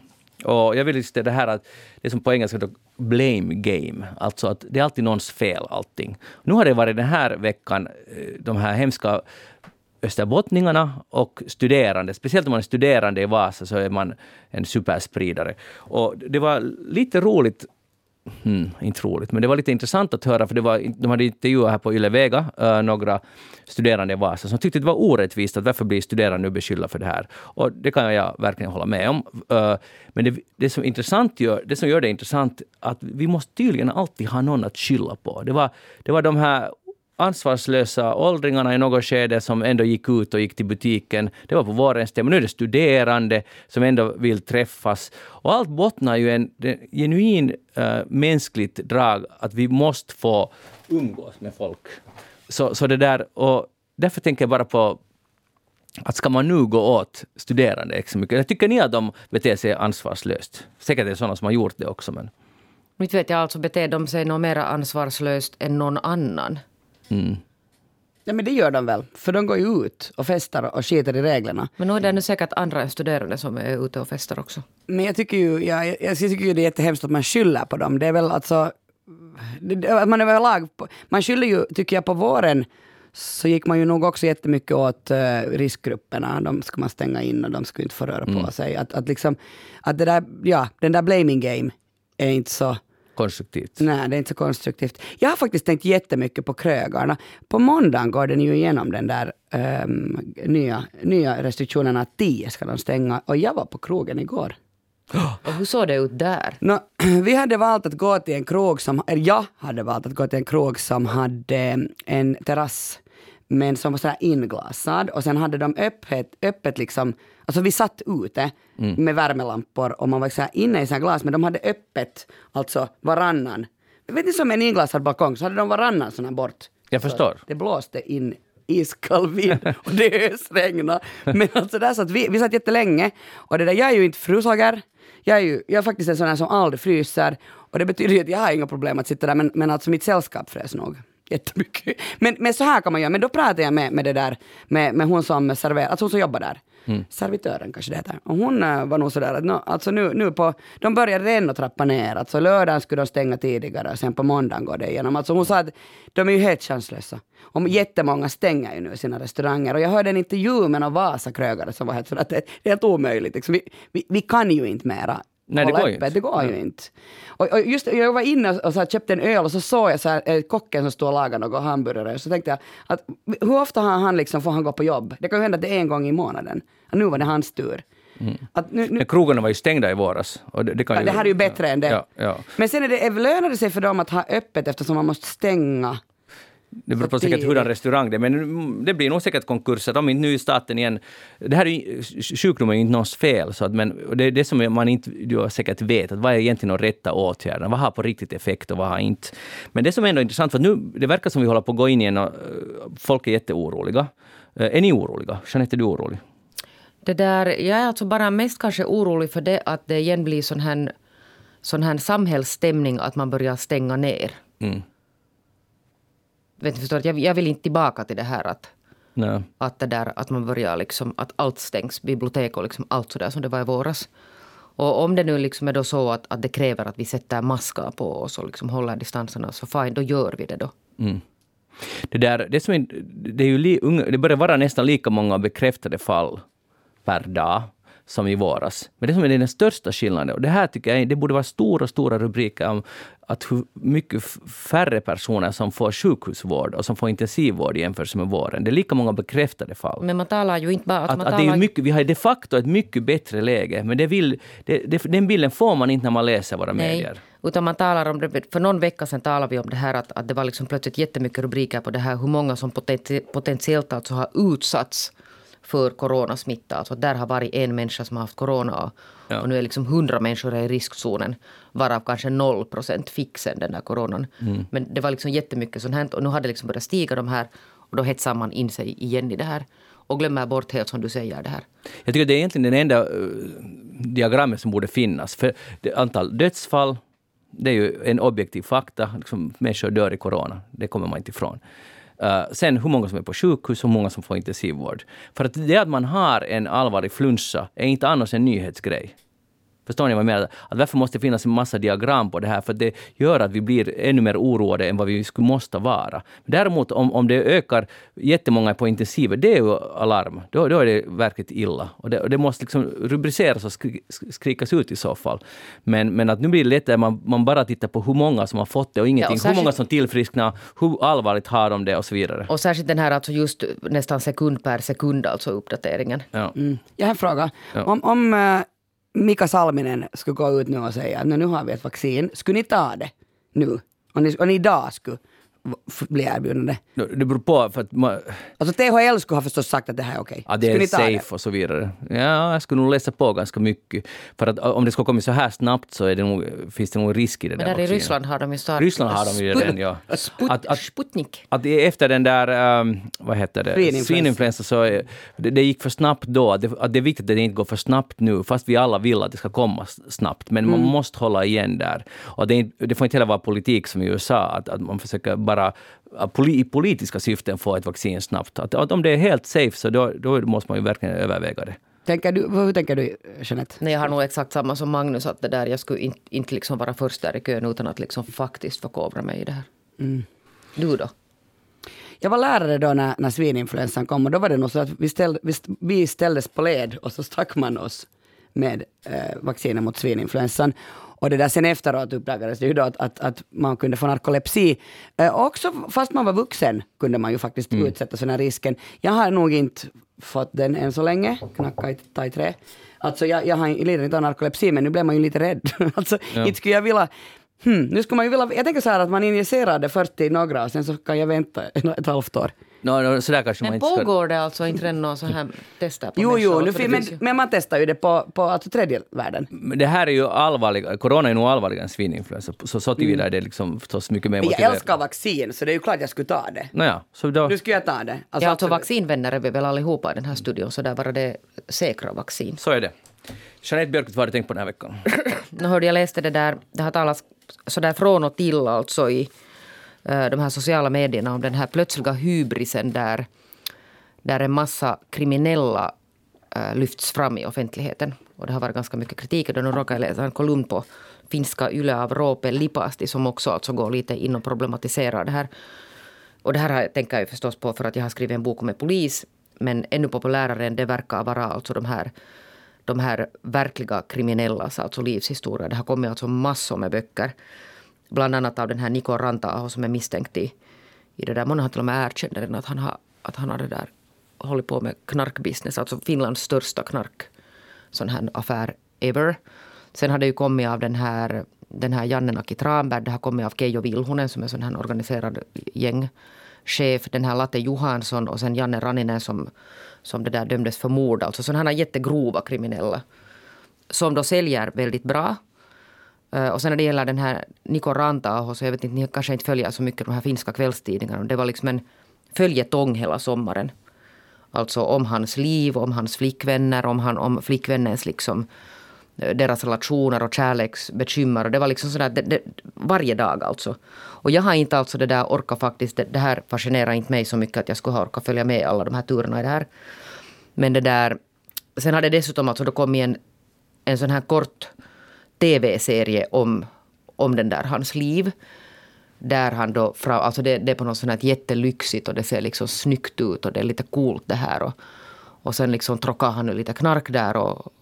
S1: Och jag vill just det här att det som på engelska heter blame game, alltså att det är alltid någons fel allting. Nu har det varit den här veckan eh, de här hemska österbottningarna och studerande. Speciellt om man är studerande i Vasa så är man en superspridare. Och det var lite roligt Hmm, inte roligt, men det var lite intressant att höra, för det var, de hade intervjuat här på Yle Vega äh, några studerande i Vasa som tyckte det var orättvist att varför blir studerande nu beskyllda för det här? Och det kan jag verkligen hålla med om. Äh, men det, det, som intressant gör, det som gör det intressant att vi måste tydligen alltid ha någon att skylla på. Det var, det var de här ansvarslösa åldringarna i något skede som ändå gick ut och gick till butiken. Det var på vårens tema. Nu är det studerande som ändå vill träffas. Och allt bottnar ju en, en genuin äh, mänskligt drag att vi måste få umgås med folk. Så, så det där, och därför tänker jag bara på att ska man nu gå åt studerande extra mycket? Jag tycker ni att de beter sig ansvarslöst? Säkert är det sådana som har gjort det också. Men...
S2: Inte vet jag, alltså beter de sig nog mer ansvarslöst än någon annan.
S3: Mm. Ja, men det gör de väl, för de går ju ut och festar och skiter i reglerna.
S2: Men nu är det nu säkert andra studerande som är ute och festar också.
S3: Men jag tycker ju, ja, jag, jag tycker ju det är jättehemskt att man skyller på dem. Det är väl alltså... Det, man överlag, man skyller ju, tycker jag, på våren så gick man ju nog också jättemycket åt uh, riskgrupperna. De ska man stänga in och de ska inte få röra på mm. sig. Att, att liksom, att det där, ja, den där blaming game är inte så
S1: konstruktivt.
S3: Nej, det är inte så konstruktivt. Jag har faktiskt tänkt jättemycket på krögarna. På måndagen går den ju igenom den där um, nya, nya restriktionerna. Tio ska de stänga. Och jag var på krogen igår.
S2: Och hur såg det ut där?
S3: No, vi hade valt att gå till en krog som, eller jag hade valt att gå till en krog som hade en terrass men som var så inglasad och sen hade de öppet, öppet liksom, alltså vi satt ute mm. med värmelampor och man var så inne i så glas men de hade öppet, alltså varannan, jag vet inte som en inglasad balkong så hade de varannan sån här bort.
S1: Jag förstår.
S3: Så det blåste in iskall vind och det ösregnade. Men alltså där satt vi, vi satt jättelänge och det där, jag är ju inte frusager. Jag är ju, jag är faktiskt en sån här som aldrig fryser och det betyder ju att jag har inga problem att sitta där men, men alltså mitt sällskap frös nog jättemycket. Men, men så här kan man göra, men då pratar jag med, med det där, med, med hon som serverar, alltså hon som jobbar där. Mm. Servitören kanske det heter. Och hon äh, var nog sådär att no, alltså nu, nu på, de började redan att trappa ner. Alltså lördagen skulle de stänga tidigare och sen på måndagen går det igenom. Alltså hon sa att de är ju helt chanslösa. Och jättemånga stänger ju nu sina restauranger. Och jag hörde en intervju med någon Vasakrögare som var helt sådär att det är helt omöjligt. Liksom. Vi, vi, vi kan ju inte mera
S1: Nej, det går ju inte.
S3: Det går ju inte. Och, och, just, jag var inne och så här, köpte en öl och så såg jag så här, eh, kocken som stod och lagade några hamburgare. Så tänkte jag, att, hur ofta har han liksom, får han gå på jobb? Det kan ju hända att det är en gång i månaden. Och nu var det hans tur.
S1: Mm. Nu, nu, Men krogarna var ju stängda i våras. Och det, det,
S3: ja,
S1: ju,
S3: det här är ju bättre
S1: ja,
S3: än det.
S1: Ja, ja.
S3: Men sen är det, lönar det sig för dem att ha öppet eftersom man måste stänga
S1: det beror på säkert hurdan restaurang det är, men det blir nog säkert konkurser om inte nu i staten igen. Det här är sjukdom är inte någons fel, så att, men det är det som man inte du säkert vet, att vad är egentligen de rätta åtgärderna? Vad har på riktigt effekt och vad har inte? Men det som är ändå intressant, för nu, det verkar som vi håller på att gå in igen och eh, folk är jätteoroliga. Eh, är ni oroliga? Jeanette, är du orolig?
S2: Det där, jag är alltså bara mest kanske orolig för det att det igen blir sån här, sån här samhällsstämning att man börjar stänga ner. Mm vet förstår, jag, jag vill inte tillbaka till det här att,
S1: no.
S2: att, det där, att man börjar liksom, att allt stängs, bibliotek och liksom allt sådär som det var i våras. Och om det nu liksom är då så att, att det kräver att vi sätter maskar på oss och liksom håller distanserna, så fine, då gör vi det då.
S1: Mm. Det, där, det, som är, det, är ju li, det börjar vara nästan lika många bekräftade fall per dag som i våras. Men det som är den största skillnaden, och det här tycker jag det borde vara stora, stora rubriker om att hur mycket färre personer som får sjukhusvård och som får intensivvård jämfört med våren. Det är lika många bekräftade fall.
S2: Men man talar ju inte bara... Att,
S1: att,
S2: talar...
S1: det är mycket, vi har de facto ett mycket bättre läge, men det vill, det, det, den bilden får man inte när man läser våra
S2: Nej,
S1: medier.
S2: Utan man talar om det, för någon vecka sedan talade vi om det här att, att det var liksom plötsligt jättemycket rubriker på det här hur många som potentiellt alltså har utsatts för coronasmitta. Alltså där har varit en människa som har haft corona ja. och nu är liksom hundra människor i riskzonen varav kanske noll procent fick sen den där coronan. Mm. Men det var liksom jättemycket som hänt och nu hade det liksom börjat stiga de här och då hetsar man in sig igen i det här och glömmer bort helt som du säger det här.
S1: Jag tycker det är egentligen den enda uh, diagrammet som borde finnas. För det, antal dödsfall, det är ju en objektiv fakta. Liksom, människor dör i corona, det kommer man inte ifrån. Uh, sen hur många som är på sjukhus och hur många som får intensivvård. För att det att man har en allvarlig flunsa är inte annars en nyhetsgrej. Förstår ni vad jag menar? Att varför måste det finnas en massa diagram på det här? För det gör att vi blir ännu mer oroade än vad vi skulle måste vara. Däremot om, om det ökar jättemånga på intensiven, det är ju alarm. Då, då är det verkligt illa. Och det, och det måste liksom rubriceras och skri, skrikas ut i så fall. Men, men att nu blir det lättare, man, man bara tittar på hur många som har fått det och ingenting. Ja, och hur många som tillfrisknar, hur allvarligt har de det och så vidare.
S2: Och särskilt den här alltså just nästan sekund per sekund, alltså uppdateringen.
S3: Ja. Mm. Jag har en fråga. Ja. Om, om uh, Mika Salminen skulle gå ut nu och säga att nu har vi ett vaccin, skulle ni ta det nu? Om ni, om ni idag skulle bli erbjudande?
S1: Det beror på. För att man...
S3: Alltså THL skulle ha förstås sagt att det här är okej. Okay.
S1: Ja, det är safe det? och så vidare. Ja, jag skulle nog läsa på ganska mycket. För att om det ska komma så här snabbt så är det nog, finns det nog risk i det
S2: Men
S1: där
S2: där i Ryssland har de ju startat...
S1: Ryssland har de ju den, ja.
S2: Sput, att, att, Sputnik.
S1: Att efter den där, um, vad heter det, svininfluensa så det, det, gick för snabbt då. Det, att det är viktigt att det inte går för snabbt nu, fast vi alla vill att det ska komma snabbt. Men mm. man måste hålla igen där. Och det, det får inte heller vara politik som i USA, att, att man försöker bara i politiska syften få ett vaccin snabbt. Att, att om det är helt safe så då, då måste man ju verkligen överväga det.
S3: Tänker du, hur tänker du, Jeanette?
S2: Nej, jag har nog exakt samma som Magnus, att det där, jag skulle inte, inte liksom vara först där i kön utan att liksom faktiskt förkovra mig i det här. Mm. Du då?
S3: Jag var lärare då när, när svininfluensan kom och då var det nog så att vi, ställde, vi, vi ställdes på led och så stack man oss med eh, vacciner mot svininfluensan. Och det där sen efteråt uppdagades det ju då att, att, att man kunde få narkolepsi. Eh, också fast man var vuxen kunde man ju faktiskt mm. utsättas för den här risken. Jag har nog inte fått den än så länge, knacka i, ta i trä. Alltså jag, jag har lider inte av narkolepsi men nu blev man ju lite rädd. alltså ja. inte skulle jag vilja Hmm, nu skulle man ju vilja, jag tänker så här att man injicerar det först i några och sen så kan jag vänta ett halvt år.
S1: No, no, sådär kanske
S2: men
S1: man
S2: inte pågår det alltså inte redan någon sån här tester på
S3: Jo, jo, nu, men, men man testar ju det på, på alltså tredje världen.
S1: Det här är ju allvarligt, corona är nog allvarligare än svininfluensa, så så tillvida är det liksom förstås mycket mer
S3: motiverat. Jag älskar vaccin, så det är ju klart jag skulle ta det.
S1: Nåja, så då...
S3: Nu skulle jag ta det.
S2: Alltså, ja, alltså vaccinvänner är vi väl allihopa i den här studion, så där var det säkra vaccin.
S1: Så är det. Jeanette Björk, vad har du tänkt på den här veckan?
S2: nu hörde jag läste det där, det har talats sådär från och till alltså i Eh, de här sociala medierna om den här plötsliga hybrisen där, där en massa kriminella eh, lyfts fram i offentligheten. Och det har varit ganska mycket kritik. Och nu råkade jag läsa en kolumn på finska Yle av Roope Lipasti som också alltså går lite in och problematiserar det här. Och det här tänker jag förstås på för att jag har skrivit en bok om en polis. Men ännu populärare än det verkar vara alltså de här de här verkliga kriminellas alltså livshistorier. Det har kommit alltså massor med böcker. Bland annat av den här Niko Ranta som är misstänkt i, i det där. Många har till och med erkänt att han har, att han har det där hållit på med knarkbusiness. Alltså Finlands största knark sån här affär ever. Sen har det ju kommit av den här, den här Janne Naki Tranberg. Det har kommit av Keijo Vilhunen som är sån här organiserad gängchef. Den här Latte Johansson och sen Janne Raninen som som det där dömdes för mord. Alltså sådana här jättegrova kriminella. Som då säljer väldigt bra. Eh, och sen när det gäller den här Niko Rantaho, så jag vet inte, ni kanske inte följer så mycket de här finska kvällstidningarna. Det var liksom en följetong hela sommaren. Alltså om hans liv, om hans flickvänner, om, han, om flickvännens liksom eh, deras relationer och kärleksbekymmer. Och det var liksom sådär, det, det, varje dag alltså. Och jag har inte alltså det där orkat faktiskt, det, det, här fascinerar inte mig så mycket att jag skulle ha orkat följa med alla de här turerna i det här. Men det där, sen har det dessutom alltså då kommit en, en sån här kort tv-serie om, om den där hans liv. Där han då, alltså det, det är på något sånt jättelyxigt och det ser liksom snyggt ut och det är lite coolt det här. Och, och sen liksom trockar han lite knark där och,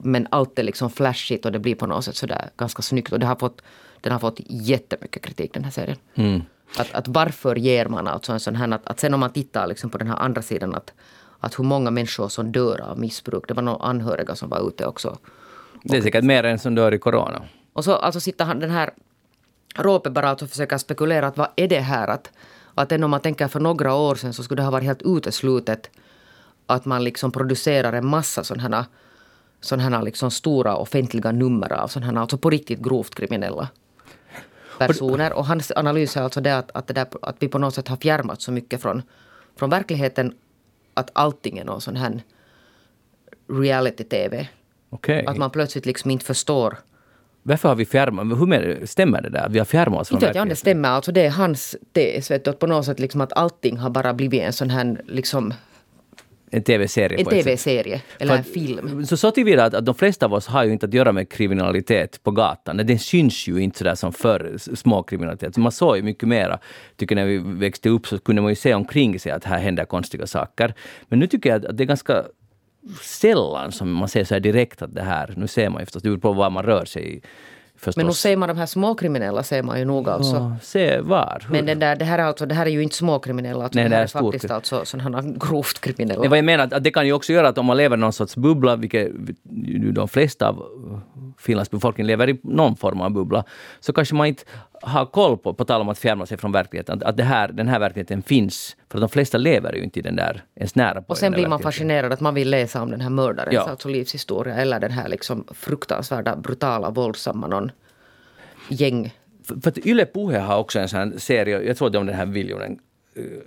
S2: men allt är liksom flashigt och det blir på något sätt sådär ganska snyggt. Och det har fått den har fått jättemycket kritik den här serien. Mm. Att, att varför ger man alltså en sån här, att, att sen om man tittar liksom på den här andra sidan att, att hur många människor som dör av missbruk. Det var några anhöriga som var ute också.
S1: Det är säkert mer än som dör i corona.
S2: Och så alltså sitter han, den här Råpe bara alltså försöker spekulera att vad är det här att, att än om man tänker för några år sedan så skulle det ha varit helt uteslutet att man liksom producerar en massa sådana här, liksom stora offentliga nummer av sådana här, alltså på riktigt grovt kriminella personer. Och hans analys är alltså det att, att, det där, att vi på något sätt har fjärmat så mycket från, från verkligheten att allting är någon sån här reality-tv.
S1: Okay.
S2: Att man plötsligt liksom inte förstår.
S1: Varför har vi fjärmat? Hur stämmer det där? Vi har fjärmat oss från
S2: inte? Inte det stämmer. Alltså det är hans tes. Vet du, att på något sätt liksom att allting har bara blivit en sån här liksom
S1: En tv-serie
S2: En tv-serie eller en film.
S1: Så, så tillvida att, att de flesta av oss har ju inte att göra med kriminalitet på gatan. Den syns ju inte sådär som förr, småkriminalitet. Man såg ju mycket mera. Tycker när vi växte upp så kunde man ju se omkring sig att här händer konstiga saker. Men nu tycker jag att det är ganska sällan som man ser så här direkt att det här, nu ser man ju förstås, det beror på var man rör sig i. Förstås.
S2: Men nu ser man de här småkriminella ser man ju nog alltså.
S1: Ja, se var.
S2: Men den där, det, här är alltså, det här är ju inte småkriminella, alltså,
S1: Nej,
S2: det här
S1: är
S2: är faktiskt alltså sådana grovt kriminella.
S1: Det var jag menar, att- det kan ju också göra att om man lever i någon sorts bubbla, vilket de flesta av Finlands befolkning lever i någon form av bubbla, så kanske man inte har koll på, på tal om att fjärma sig från verkligheten, att, det här, den här verkligheten finns. För de flesta lever ju inte i den där, ens nära på
S2: Och sen blir man fascinerad att man vill läsa om den här mördarens
S1: Ja.
S2: alltså livshistoria eller den här liksom fruktansvärda, brutala, våldsamma någon gäng.
S1: För, för att Yle Puhe har också en sån här serie, jag tror det är om den här Viljonen.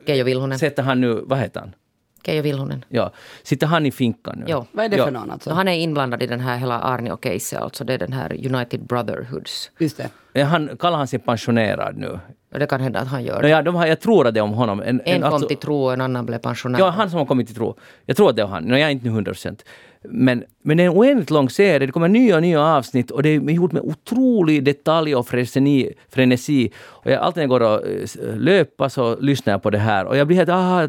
S2: Keijo Vilhunen.
S1: Sätter han nu, vad heter han?
S2: Keijo Vilhunen.
S1: Ja, sitter han i finkan nu?
S2: Jo.
S3: Vad är det
S1: Ja.
S3: för någon alltså?
S2: Så han är inblandad i den här hela Arnio-caset, alltså det är den här United Brotherhoods.
S3: Just det.
S1: Han, kallar han sig pensionerad nu?
S2: Det kan hända att han gör det.
S1: Ja, de har, jag tror att det är om honom. En,
S2: En kom
S1: alltså-
S2: till tro och en annan blev pensionär.
S1: Ja, han som har kommit till tro. Jag tror att det är han. No, jag är inte nu 100 procent. Men, men det är en oändligt lång serie. Det kommer nya och nya avsnitt och det är gjort med otrolig detalj och frenesi. frenesi. Och jag, alltid när jag går och eh, löpa så lyssnar jag på det här. Och jag blir helt... Ah,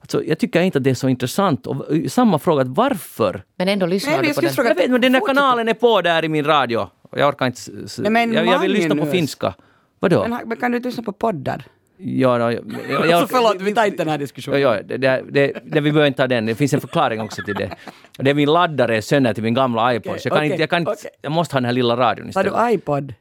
S1: alltså, jag tycker inte att det är så intressant. Och eh, samma fråga, varför?
S2: Men ändå lyssnar
S3: Nej, men
S2: du på den.
S3: fråga-
S1: Jag vet men den där kanalen är på där i min radio. Jag orkar inte...
S3: Nej, men
S1: jag, jag vill lyssna på finska. Vadå?
S3: Men, men kan du inte lyssna på poddar?
S1: Ja, no, jag, jag, jag,
S3: Alltså förlåt, vi tar inte den här
S1: Ja,
S3: diskussionen.
S1: ja, det, det, det, det, vi behöver inte ta den. Det finns en förklaring också till det. Det är min laddare är sönder till min gamla iPod. så jag, kan
S3: okej,
S1: inte, jag, kan inte, jag måste ha den här lilla radion
S3: Har
S1: istället.
S3: du iPod?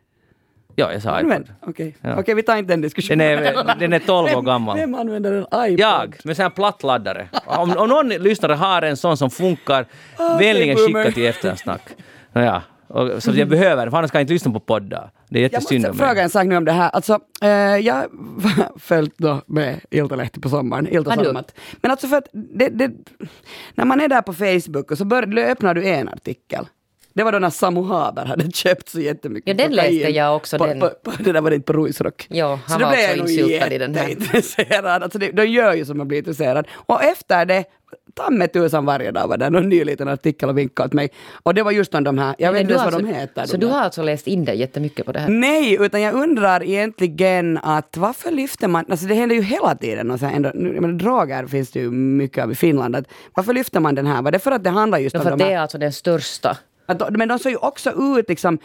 S1: Ja, jag sa iPod.
S3: Okej,
S1: Ja.
S3: Okej, vi tar inte den diskussionen.
S1: Den är, den är 12 år
S3: Vem-
S1: gammal.
S3: Vem använder en iPod?
S1: Jag, med sån här platt laddare. Om, om någon lyssnare har en sån som funkar,
S3: Ah,
S1: vänligen
S3: okej,
S1: skicka till eftersnack. Ja, och, så jag behöver, för annars kan jag inte lyssna på poddar. Det är
S3: Jag
S1: jättesynd
S3: måste
S1: om
S3: fråga
S1: mig.
S3: en sak nu om det här. Alltså, eh, jag har följt då med Iltalehti på sommaren, Ilta
S2: Har du?
S3: Sanomat. Men alltså för att det, det, när man är där på Facebook och så bör, öppnar du en artikel. Det var då när Samu Haber hade köpt så jättemycket
S2: Ja, den
S3: kokain
S2: läste jag också,
S3: På,
S2: den.
S3: På, på, det där var det inte på Ruisrock.
S2: Ja, han
S3: så
S2: var också insyltad i den här.
S3: jätteintresserad. Alltså det, de gör ju som man blir intresserad. Och efter det, ta med tusan varje dag var det någon ny liten artikel och vinkade åt mig. Och det var just om de här, jag vet
S2: Men
S3: inte ens vad
S2: har
S3: de
S2: alltså-
S3: heter.
S2: Så
S3: de
S2: du har alltså läst in dig jättemycket på det här?
S3: Nej, utan jag undrar egentligen att varför lyfter man, alltså det händer ju hela tiden, och så ändå, nu, jag menar, droger finns det ju mycket av i Finland, att varför lyfter man den här? Var det för att det handlar just
S2: Ja,
S3: om
S2: för
S3: de
S2: att det
S3: här,
S2: är alltså den största.
S3: Att, men de såg ju också ut liksom,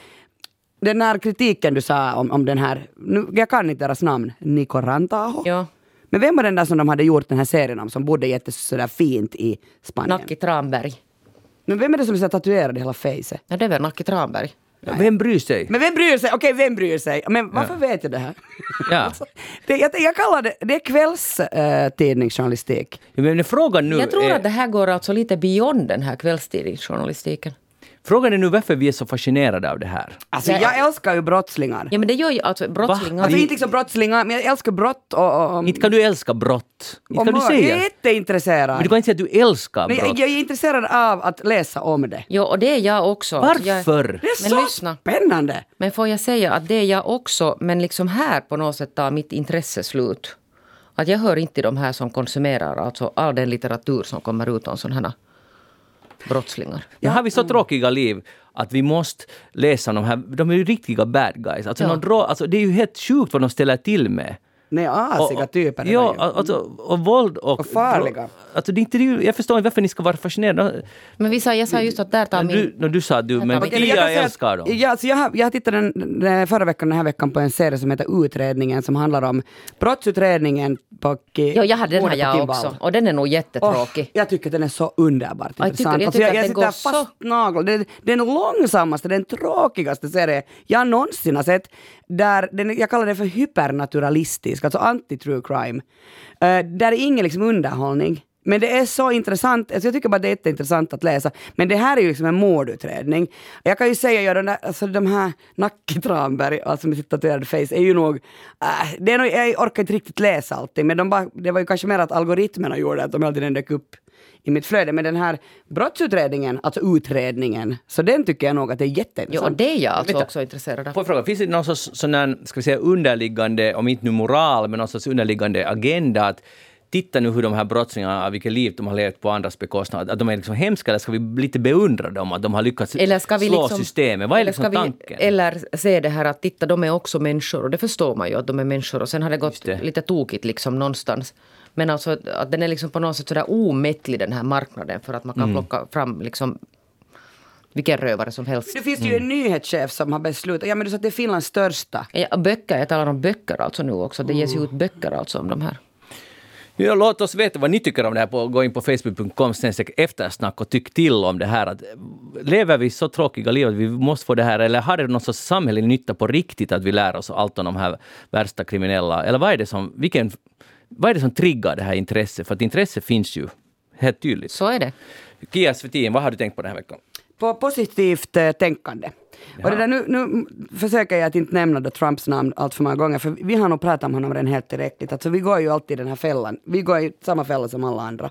S3: den här kritiken du sa om, om den här, nu, jag kan inte deras namn, Niko Rantaho.
S2: Ja.
S3: Men vem var den där som de hade gjort den här serien om, som bodde jättesådär fint i Spanien?
S2: Nacki Tranberg.
S3: Men vem är det som är så tatuerad i hela fejset?
S2: Ja, det är väl Nacki Tranberg.
S1: Vem bryr sig?
S3: Men vem bryr sig? Okej, vem bryr sig? Men varför vet jag det här?
S1: Ja.
S3: det, jag, jag kallar det, det är kvällstidningsjournalistik.
S1: Ja, Men frågan nu
S2: Jag tror
S1: är,
S2: att det här går alltså lite beyond den här kvällstidningsjournalistiken.
S1: Frågan är nu varför vi är så fascinerade av det här.
S3: Alltså jag älskar ju brottslingar.
S2: Ja men det gör ju alltså brottslingar.
S3: Alltså inte liksom brottslingar, men jag älskar brott och...
S1: Inte kan du älska brott. Inte kan du säga.
S3: Jag är jätteintresserad.
S1: Men du kan inte säga att du älskar
S3: Men
S1: brott.
S3: jag, jag är intresserad av att läsa om det.
S2: Jo, och det är jag också. Alltså, jag-
S1: Varför?
S3: Det är
S2: Men
S3: så
S2: lyssna.
S3: spännande!
S2: Men får jag säga att det är jag också, men liksom här på något sätt tar mitt intresse slut. Att jag hör inte till de här som konsumerar alltså all den litteratur som kommer ut om sådana här brottslingar.
S1: Ja, har vi så tråkiga liv att vi måste läsa de här, de är ju riktiga bad guys. Alltså,
S2: Ja.
S1: någon alltså det är ju helt sjukt vad de ställer till med.
S3: Nej, asiga typer. är
S1: Ja, alltså, och våld och...
S3: Och farliga.
S1: Alltså, det är inte, jag förstår inte varför ni ska vara fascinerade.
S2: Men vi sa, jag sa just att där tar min...
S1: du, no, du sa att du, men Pia
S3: kan säga
S1: älskar dem.
S3: Ja, alltså jag, har, jag har tittat den, den förra veckan den här veckan på en serie som heter Utredningen som handlar om brottsutredningen på
S2: Jo, jag hade den här jag också. Och den är nog jättetråkig.
S3: jag tycker den är så underbart
S2: jag tycker-
S3: intressant.
S2: jag
S3: Alltså,
S2: tycker
S3: jag,
S2: att
S3: jag
S2: den
S3: sitter
S2: går
S3: fast nagel. Är den långsammaste, den tråkigaste serie jag någonsin har sett. Där den, jag kallar det för hypernaturalistisk, alltså anti-true crime. Uh, där är ingen liksom underhållning. Men det är så intressant, alltså jag tycker bara det är jätteintressant att läsa. Men det här är ju liksom en mordutredning. Jag kan ju säga, ja, de, där, alltså de här Nacke Tranberg, alltså med sitt tatuerade face, är ju nog... Äh, det är nog jag orkar inte riktigt läsa allting, men de bara, det var ju kanske mer att algoritmerna gjorde att de hela tiden dök upp i mitt flöde. Men den här brottsutredningen, alltså utredningen, så den tycker jag nog att det är
S2: Jo,
S3: jätteintressant.
S2: och det är jag alltså också intresserad av.
S1: Får jag fråga, finns det någon sorts sån här, ska vi säga underliggande, om inte nu moral, men någon sorts underliggande agenda att titta nu hur de här brottslingarna, vilket liv de har levt på andras bekostnad, att de är liksom hemska eller ska vi lite beundra dem att de har lyckats
S2: Eller ska vi
S1: slå
S2: liksom,
S1: systemet? Vad är
S2: eller
S1: liksom
S2: ska vi-
S1: tanken?
S2: Eller se det här att titta, de är också människor och det förstår man ju att de är människor och sen har det gått
S1: det.
S2: lite tokigt liksom någonstans. Men alltså att den är liksom på något sätt sådär omättlig den här marknaden för att man kan
S1: Mm.
S2: plocka fram liksom vilken rövare som helst.
S3: Det finns ju en nyhetschef som har beslutat, ja men du sa att det är Finlands största.
S2: Ja, böcker, jag talar om böcker alltså nu också. Det ges ju ut böcker alltså om de här.
S1: Ja, låt oss veta vad ni tycker om det här. På, gå in på facebook.com eftersnack och tyck till om det här. Att, lever vi så tråkiga liv att vi måste få det här, eller har det någon sorts samhällelig nytta på riktigt att vi lär oss allt om de här värsta kriminella? Eller vad är det som, vilken, vad är det som triggar det här intresset? För att intresse finns ju helt tydligt.
S2: Så är det.
S1: Kia Svetin, vad har du tänkt på den här veckan?
S3: På positivt eh, tänkande. Och det där, nu, nu försöker jag att inte nämna då Trumps namn allt för många gånger, för vi har nog pratat om honom redan helt tillräckligt. Alltså, vi går ju alltid i den här fällan. Vi går i samma fälla som alla andra.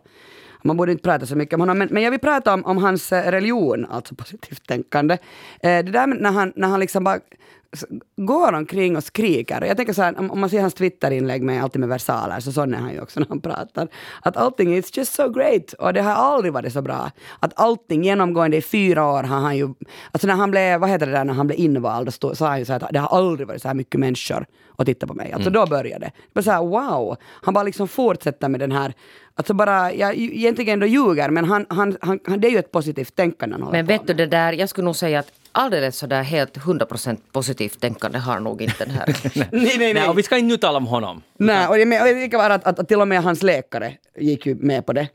S3: Man borde inte prata så mycket om honom, men, men jag vill prata om, om hans eh, religion, alltså positivt tänkande. Eh, det där när han, när han liksom bara går omkring och skriker. Jag tänker så här, om man ser hans Twitterinlägg med alltid med versaler, så sån är han ju också när han pratar. Att allting is just so great och det har aldrig varit så bra. Att allting genomgående i fyra år har han ju, alltså när han blev, vad heter det där, när han blev invald, då stod- sa han ju så här att det har aldrig varit så här mycket människor att titta på mig. Alltså då började det. Bara så här, wow! Han bara liksom fortsätter med den här, alltså bara, jag egentligen då ljuger, men han, han, han, det är ju ett positivt tänkande han håller
S2: Men
S3: på
S2: vet du det där, jag skulle nog säga att alldeles sådär helt 100% positivt tänkande har nog inte den här.
S3: Nej, nej, nej.
S1: Nej, och vi ska inte nu tala om honom.
S3: Nej, och jag, men, och jag tycker bara att, att, att till och med hans läkare gick ju med på det.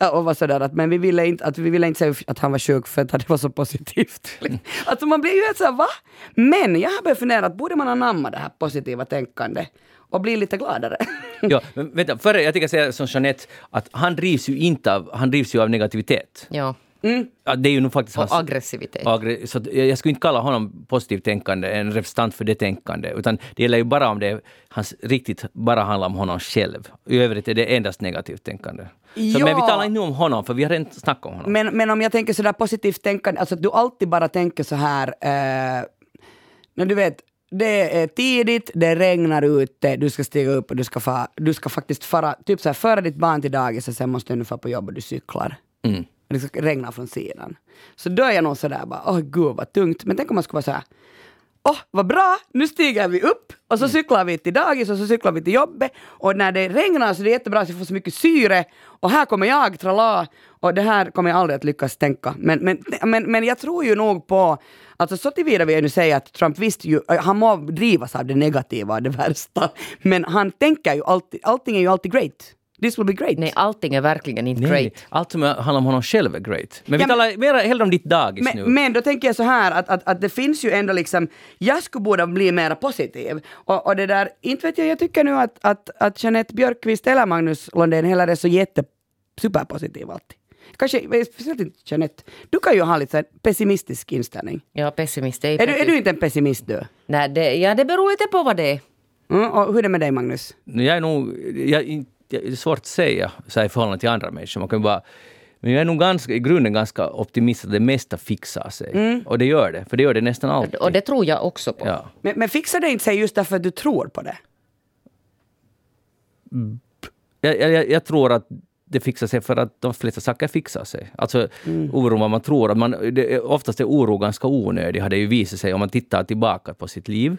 S3: och var sådär att, men vi ville inte, att vi ville inte säga att han var sjuk för att det var så positivt. alltså man blir ju helt såhär, va? Men jag har börjat fundera, att borde man anamma det här positiva tänkande och bli lite gladare?
S1: Ja, men vänta, före jag tänker säga som Jeanette, att han drivs ju inte av, han drivs ju av negativitet.
S2: ja.
S1: Ja, det är ju nog faktiskt hans...
S2: Och aggressivitet.
S1: Aggre- så jag skulle inte kalla honom positivt tänkande, en representant för det tänkande, utan det gäller ju bara om det hans, riktigt bara handlar om honom själv. I övrigt är det endast negativt tänkande. Så,
S3: Ja.
S1: Men vi talar inte nu om honom, för vi har redan snackat om honom.
S3: Men, men om jag tänker sådär positivt tänkande, alltså att du alltid bara tänker så här, eh, när du vet, det är tidigt, det regnar ute, du ska stiga upp och du ska, fa, du ska faktiskt fara, typ så här, föra ditt barn till dagis och sen måste du fara på jobb och du cyklar.
S1: Mm.
S3: Och det ska regna från sidan. Så då är jag nog sådär bara, åh gud vad tungt. Men tänk om man skulle vara såhär, åh vad bra, nu stiger vi upp och så cyklar vi till dagis och så cyklar vi till jobbet och när det regnar så är det jättebra så vi får så mycket syre och här kommer jag, trala och det här kommer jag aldrig att lyckas tänka. Men, men, men, men jag tror ju nog på, alltså så tillvida vill jag nu säga att Trump visst ju, han må drivas av det negativa det värsta, men han tänker ju alltid, allting är ju alltid great. This will be great.
S2: Nej, allting är verkligen inte
S1: Nej,
S2: great.
S1: allt som handlar om honom själv är great. Men vi
S3: Ja, men-
S1: talar mer hellre om ditt dagis nu.
S3: Men, men då tänker jag så här att, att, att det finns ju ändå liksom, jag skulle borde bli mer positiv. Och, och det där, inte vet jag, jag tycker nu att, att, att Jeanette Björkqvist eller Magnus Lundén heller är så jätte superpositiv alltid. Kanske, speciellt inte Jeanette. Du kan ju ha lite pessimistisk inställning.
S2: Ja, pessimist. Det
S3: Är du, är du inte en pessimist du?
S2: Nej, det, ja, det beror lite på vad det är.
S3: Mm, och hur är det med dig Magnus?
S1: Jag är nog... Jag, det är svårt att säga så här, i förhållande till andra människor. Man kan bara, men jag är nog ganska, i grunden ganska optimist att det mesta fixar sig. Och det gör det, för det gör det nästan alltid.
S2: Och det tror jag också på.
S1: ja.
S3: Men, men fixar det inte sig just därför att du tror på det?
S1: jag, jag, jag tror att det fixar sig för att de flesta saker fixar sig. Alltså
S3: Mm.
S1: oron vad man tror. Att man, det, oftast är oro ganska onödig, har det ju visat sig om man tittar tillbaka på sitt liv.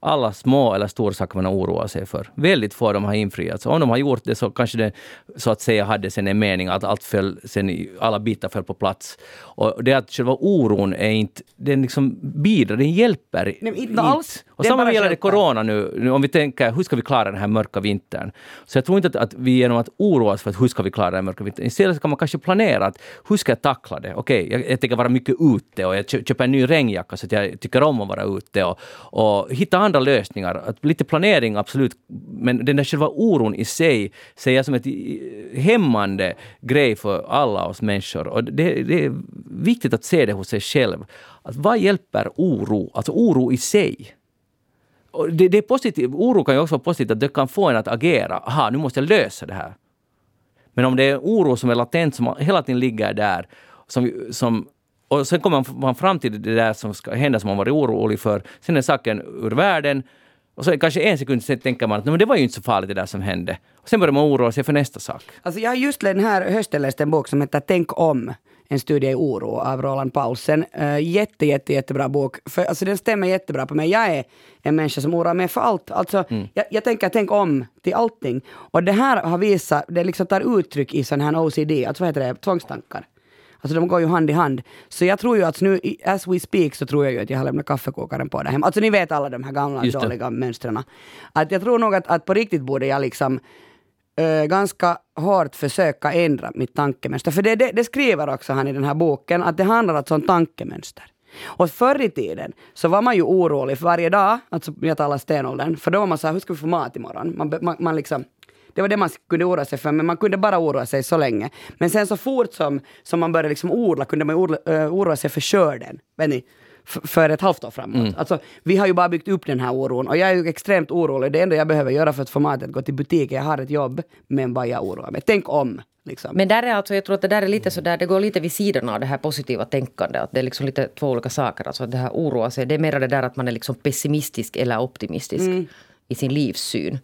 S1: Alla små eller stora saker man har oroat sig för. Väldigt få av dem har infriats. Om de har gjort det så kanske det så att säga hade sen en mening att allt föll, sen alla bitar föll på plats. Och det att själva oron är inte, den liksom bidrar, den hjälper
S3: Nej, inte alls.
S1: Och samma gäller det corona nu, nu, om vi tänker hur ska vi klara den här mörka vintern? Så jag tror inte att, att vi genom att oroa oss för att hur ska vi klara den mörka vintern, istället kan man kanske planera att hur ska jag tackla det? Okej, jag, jag tänker vara mycket ute och jag köper en ny regnjacka så att jag tycker om att vara ute och, och hitta andra lösningar. Att lite planering, absolut, men den där själva oron i sig ser jag som ett hämmande grej för alla oss människor. Och det, det är viktigt att se det hos sig själv. Att vad hjälper oro? Alltså oro i sig. Det, det är positivt. Oro kan ju också vara positivt, att det kan få en att agera. Aha, nu måste jag lösa det här. Men om det är oro som är latent, som hela tiden ligger där, som, som, och sen kommer man fram till det där som ska hända som man varit orolig för, sen är saken ur världen, Och så kanske en sekund sen tänker man att men det var ju inte så farligt det där som hände. Och sen börjar man oroa sig för nästa sak.
S3: Alltså jag har just den här hösten läst en bok som heter Tänk om. En studie i oro av Roland Paulsen. Uh, jätte, jätte, jättebra bok. För, alltså den stämmer jättebra på mig. Jag är en människa som oroar mig för allt. Alltså, jag, jag tänker tänk om till allting. Och det här har visat, det liksom tar uttryck i sån här OCD, alltså vad heter det, tvångstankar. Alltså de går ju hand i hand. Så jag tror ju att nu, as we speak, så tror jag ju att jag har lämnat kaffekokaren på där hemma. Alltså ni vet alla de här gamla dåliga mönstren. Att jag tror nog att, att på riktigt borde jag liksom eh, ganska hårt försöka ändra mitt tankemönster. För det, det, det skriver också han i den här boken, att det handlar alltså om tankemönster. Och förr i tiden så var man ju orolig för varje dag, alltså jag talar stenåldern, för då var man så här, hur ska vi få mat imorgon? Man, man, man liksom, det var det man kunde oroa sig för, men man kunde bara oroa sig så länge. Men sen så fort som, som man började liksom odla kunde man odla, eh, oroa sig för skörden. Vet ni? För ett halvt år framåt. Alltså, vi har ju bara byggt upp den här oron och jag är ju extremt orolig. Det enda jag behöver göra för att få mat är att gå till butiken. Jag har ett jobb, men vad jag oroar mig. Tänk om. Liksom.
S2: Men där är alltså, jag tror att det där är lite så där, det går lite vid sidan av det här positiva tänkandet. Att det är liksom lite två olika saker. Alltså att det här oroa sig, det är mer det där att man är liksom pessimistisk eller optimistisk i sin livssyn.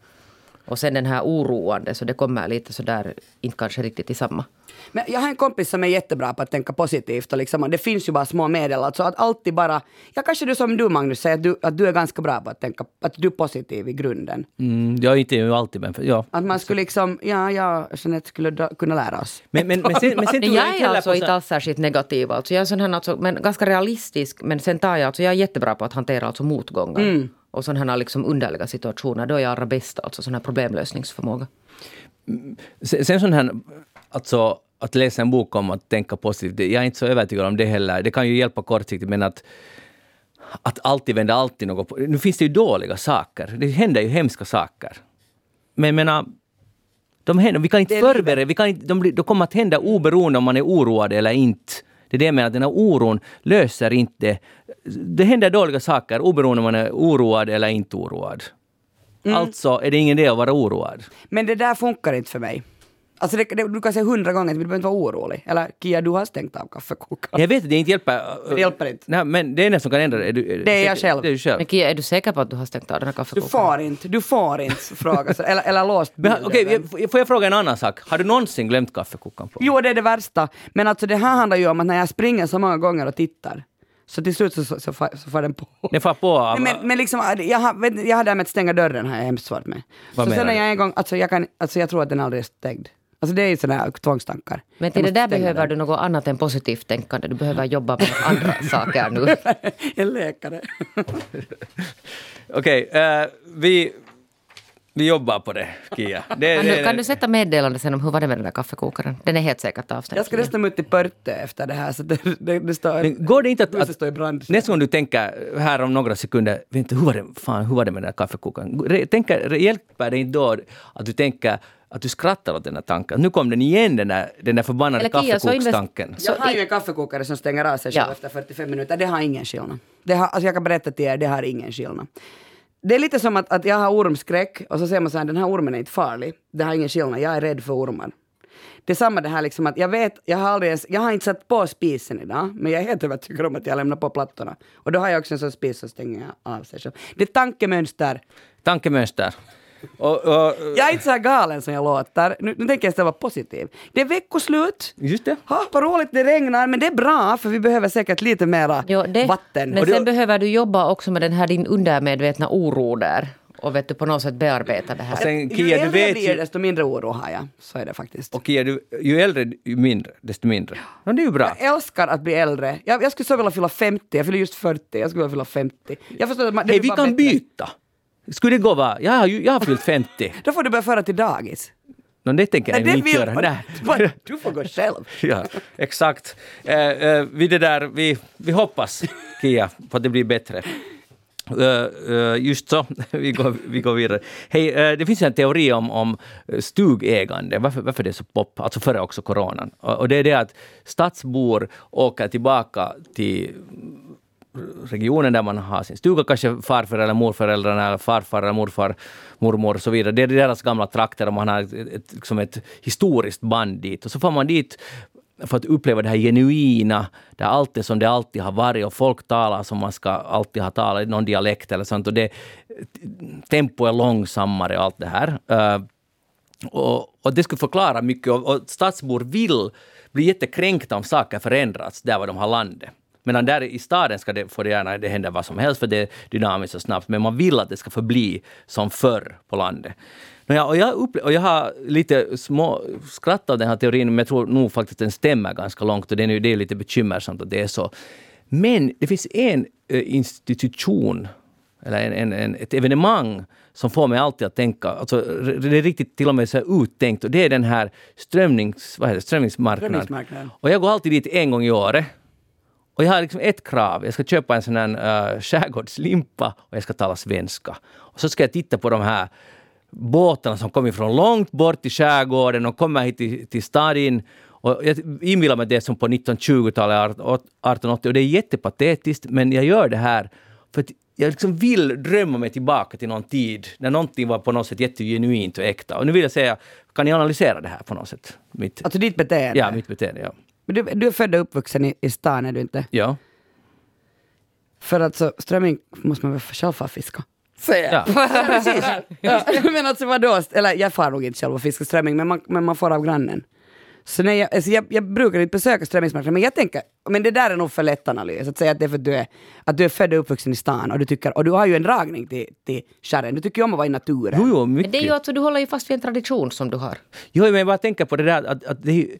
S2: Och sen den här oroande, så det kommer lite så där, inte kanske riktigt i samma.
S3: Men jag har en kompis som är jättebra på att tänka positivt och liksom, och det finns ju bara små medel. Alltså att alltid bara, ja kanske du som du Magnus säger att du, att du är ganska bra på att tänka, att du är positiv i grunden.
S1: Mm, jag är inte ju alltid, men för, ja.
S3: Att man skulle liksom, ja, ja, Jeanette skulle da, kunna lära oss.
S1: Men, men, men, sen, men sen jag
S2: jag är alltså
S1: på
S2: inte alls särskilt negativ. Alltså jag är sån här, alltså, men ganska realistisk. Men sen tar jag, alltså jag är jättebra på att hantera alltså motgångar. Och sådana här liksom underliga situationer. Då är jag allra bäst. Alltså sån här problemlösningsförmåga.
S1: sen, sen sån här, alltså att läsa en bok om att tänka positivt, jag är inte så övertygad om det heller. Det kan ju hjälpa kortsiktigt, men att att alltid vända alltid något på. Nu finns det ju dåliga saker. Det händer ju hemska saker. Men jag menar, de händer, vi kan inte förbereda, vi kan inte, de, de kommer att hända oberoende om man är oroad eller inte. Det är det jag menar, den här oron löser inte... Det händer dåliga saker oberoende om man är oroad eller inte oroad. Alltså är det ingen idé att vara oroad.
S3: Men det där funkar inte för mig. Alltså det, det, du kan säga hundra gånger du behöver inte vara orolig. Eller Kia, du har stängt av kaffekokaren.
S1: Jag vet att det inte hjälper.
S3: Det hjälper inte.
S1: Nej, men det enda som kan ändra det är du.
S3: Det är jag själv.
S1: Det är du själv.
S2: Men Kia, är du säker på att du har stängt av den här
S3: Du
S2: kaffekokaren?
S3: får inte, du får inte fråga så, eller, eller låst.
S1: Okej, jag- får jag fråga en annan sak? Har du någonsin glömt kaffekokaren på?
S3: Jo, det är det värsta. Men alltså det här handlar ju om att när jag springer så många gånger och tittar, så till slut så, så, så, får- så får den på.
S1: Den får på.
S3: Nej, men, men liksom, jag har, jag har det här med att stänga dörren har jag hemskt svårt med.
S1: Vad
S3: så
S1: menar
S3: sen när
S1: du?
S3: jag en gång, alltså jag, kan, alltså jag tror att den aldrig är stängd. Alltså det är ju sådana här tvångstankar.
S2: Men till det där behöver
S3: den.
S2: du något annat än positivt tänkande. Du behöver jobba med andra saker nu.
S3: en läkare.
S1: Okej, eh, vi, vi jobbar på det, Kia. Det,
S2: Kan
S1: det,
S2: du, kan du sätta meddelande sen om hur var det med den där kaffekokaren? Den är helt säkert avstängd.
S3: jag ska nästan ut till Pörte efter det här så det, det, det står...
S1: Men går det inte att, att
S3: står i brand.
S1: nästa gång du tänker här om några sekunder, vet inte, hur var det, fan, hur var det med den där kaffekokaren? Re- Tänker, hjälper det inte då att du tänker att du skrattar åt den här tanken? Nu kom den igen, den där, den där förbannade kaffekokstanken.
S3: Jag har ju en kaffekokare som stänger av sig själv
S2: Ja.
S3: efter 45 minuter. Det har ingen skillnad. Det har, alltså jag kan berätta till er, det har ingen skillnad. Det är lite som att, att jag har ormskräck och så säger man så här, den här ormen är inte farlig. Det har ingen skillnad, jag är rädd för ormar. Det är samma det här liksom att jag vet, jag har aldrig ens, jag har inte satt på spisen idag, men jag är helt övertygad om att jag lämnar på plattorna. Och då har jag också en sån spis som stänger av sig själv. Det är tankemönster.
S1: Tankemönster. Och, och,
S3: Jag är inte så här galen som jag låter. Nu, nu tänker jag istället vara positiv. Det är veckoslut.
S1: just det.
S3: Ha, vad roligt det regnar, men det är bra för vi behöver säkert lite mera
S2: Jo, det,
S3: vatten.
S2: Men sen behöver du jobba också med den här din undermedvetna oro där. Och vet du, på något sätt bearbeta det här.
S1: Och sen,
S3: ju
S1: Kia, du
S3: äldre jag
S1: vet
S3: blir,
S1: ju...
S3: desto mindre oro har jag. Så är det faktiskt.
S1: Och Kia, du, ju äldre, ju mindre, desto mindre. Ja, det är ju bra.
S3: Jag älskar att bli äldre. Jag, jag skulle så vilja fylla 50, jag fyller just 40, jag skulle vilja fylla 50. Jag förstår att man, det blir
S1: vi kan
S3: bättre.
S1: byta. Skulle det gå va? Jag har, ju, jag har fyllt 50.
S3: Då får du börja föra till dagis.
S1: No, det tänker jag
S3: Nej,
S1: inte
S3: vill
S1: göra. Nej.
S3: Du får gå själv.
S1: ja, exakt. Eh, eh, vi, det där, vi, vi hoppas, Kia, på att det blir bättre. Eh, just så, vi går, vi går vidare. Hej, det finns en teori om, om stugägande, varför, varför det är så pop, alltså före också coronan. Och, och det är det att stadsbor åker tillbaka till regionen där man har sin stuga, kanske farfar eller morföräldrarna, eller farfar eller morfar, mormor och så vidare. Det är deras gamla trakter och man har ett, ett, liksom ett historiskt band dit. Och så får man dit för att uppleva det här genuina, där allt är som det alltid har varit och folk talar som man ska alltid ha talat någon dialekt eller sånt. Och det, tempo är långsammare och allt det här. Uh, och, och, det skulle förklara mycket och, och stadsbor vill bli jättekränkta om saker förändras där var de har landet. Medan där i staden ska det, får det gärna det hända vad som helst för det är dynamiskt och snabbt. Men man vill att det ska förbli som förr på landet. Och jag, upple- och jag har lite små skrattat av den här teorin, men jag tror nog faktiskt att den stämmer ganska långt och det är, det är lite bekymmersamt att det är så. Men det finns en uh, institution, eller en, en, en, ett evenemang som får mig alltid att tänka, alltså, det är riktigt till och med så uttänkt och det är den här strömnings, vad heter det, strömmingsmarknaden. Och jag går alltid dit en gång i året. Och jag har liksom ett krav, jag ska köpa en sån här uh, skärgårdslimpa och jag ska tala svenska. Och så ska jag titta på de här båtarna som kommer från långt bort i skärgården och kommer hit till, till staden. Och jag inbillar mig det som på 1920-talet, 1880 och det är jättepatetiskt men jag gör det här för att jag liksom vill drömma mig tillbaka till någon tid när någonting var på något sätt jättegenuint och äkta. Och nu vill jag säga, kan ni analysera det här på något sätt?
S3: Mitt, alltså ditt beteende?
S1: Ja, mitt beteende, ja.
S3: Men du, du är född och uppvuxen i, i stan, är du inte?
S1: Ja.
S3: För alltså, strömming måste man väl själv få fiska?
S1: Ja.
S3: Precis. Ja. men alltså vadå, eller jag får nog inte själv och fiska strömming, men man, men man får av grannen. Så när jag, alltså jag, jag brukar inte besöka strömmingsmarknaden, men jag tänker, men det där är nog för lätt analys, att säga att det är för att du är, att du är född och uppvuxen i stan och du tycker, och du har ju en dragning till, till skärren, du tycker ju om att vara i naturen.
S1: Jo, jo, mycket.
S2: Men det är ju alltså, du håller ju fast vid en tradition som du har.
S1: Jo, men jag bara tänker på det där att, att det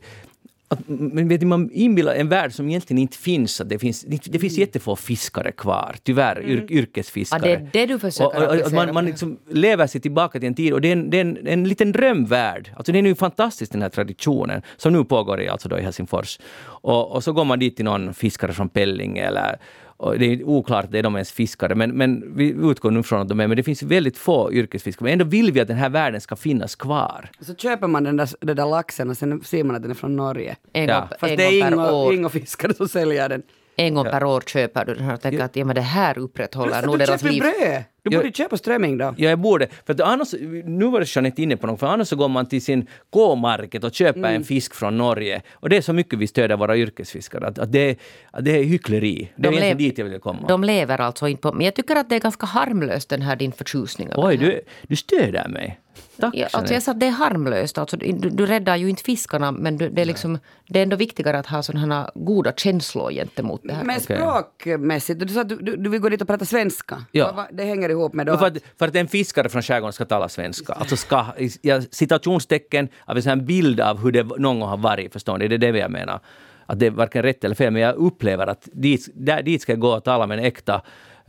S1: att, men vet du, man inbillar en värld som egentligen inte finns. Att det, finns det finns jättefå fiskare kvar, tyvärr, mm. yr, yrkesfiskare.
S2: Ja, det är det du försöker
S1: och, och, och Man, man liksom lever sig tillbaka till en tid och det är en, det är en, en liten drömvärld. Alltså det är nu fantastiskt den här traditionen som nu pågår i, alltså då i Helsingfors. Och, och så går man dit till någon fiskare från Pelling eller och det är oklart, är de ens fiskare, men, men vi utgår nu från att de är, men det finns väldigt få yrkesfiskare. Men ändå vill vi att den här världen ska finnas kvar.
S3: Så köper man den där, den där laxen och sen ser man att den är från Norge.
S2: En ja. gång,
S3: Fast
S2: en
S3: det är inga fiskare som säljer den.
S2: En gång per år köper du den här och tänker att ja, men det här upprätthåller nog deras liv.
S3: bröd! Du borde jag, köpa strömming då.
S1: Ja, jag borde. För att annars, nu var det Jeanette inne på något, för annars så går man till sin K-market och köper mm. en fisk från Norge. Och det är så mycket vi stöder våra yrkesfiskare, att, att, det, att det är hyckleri. Det de är egentligen dit jag vill komma.
S2: De lever alltså inte på... Men jag tycker att det är ganska harmlöst den här din förtjusning.
S1: Oj, du, du stöder mig. Tack,
S2: ja, alltså jag sa att det är harmlöst. Alltså, du, du räddar ju inte fiskarna men du, det, är liksom, det är ändå viktigare att ha sådana goda känslor gentemot det här.
S3: Men språkmässigt, du sa att du, du, du vill gå dit och prata svenska.
S1: Ja.
S3: Det hänger ihop med då
S1: för, att, för att en fiskare från skärgården ska tala svenska. Alltså ska, ja, citationstecken av en bild av hur det någon gång har varit, förstår ni? Det är det jag menar. Att det är varken rätt eller fel, men jag upplever att dit, där, dit ska jag gå och tala med en äkta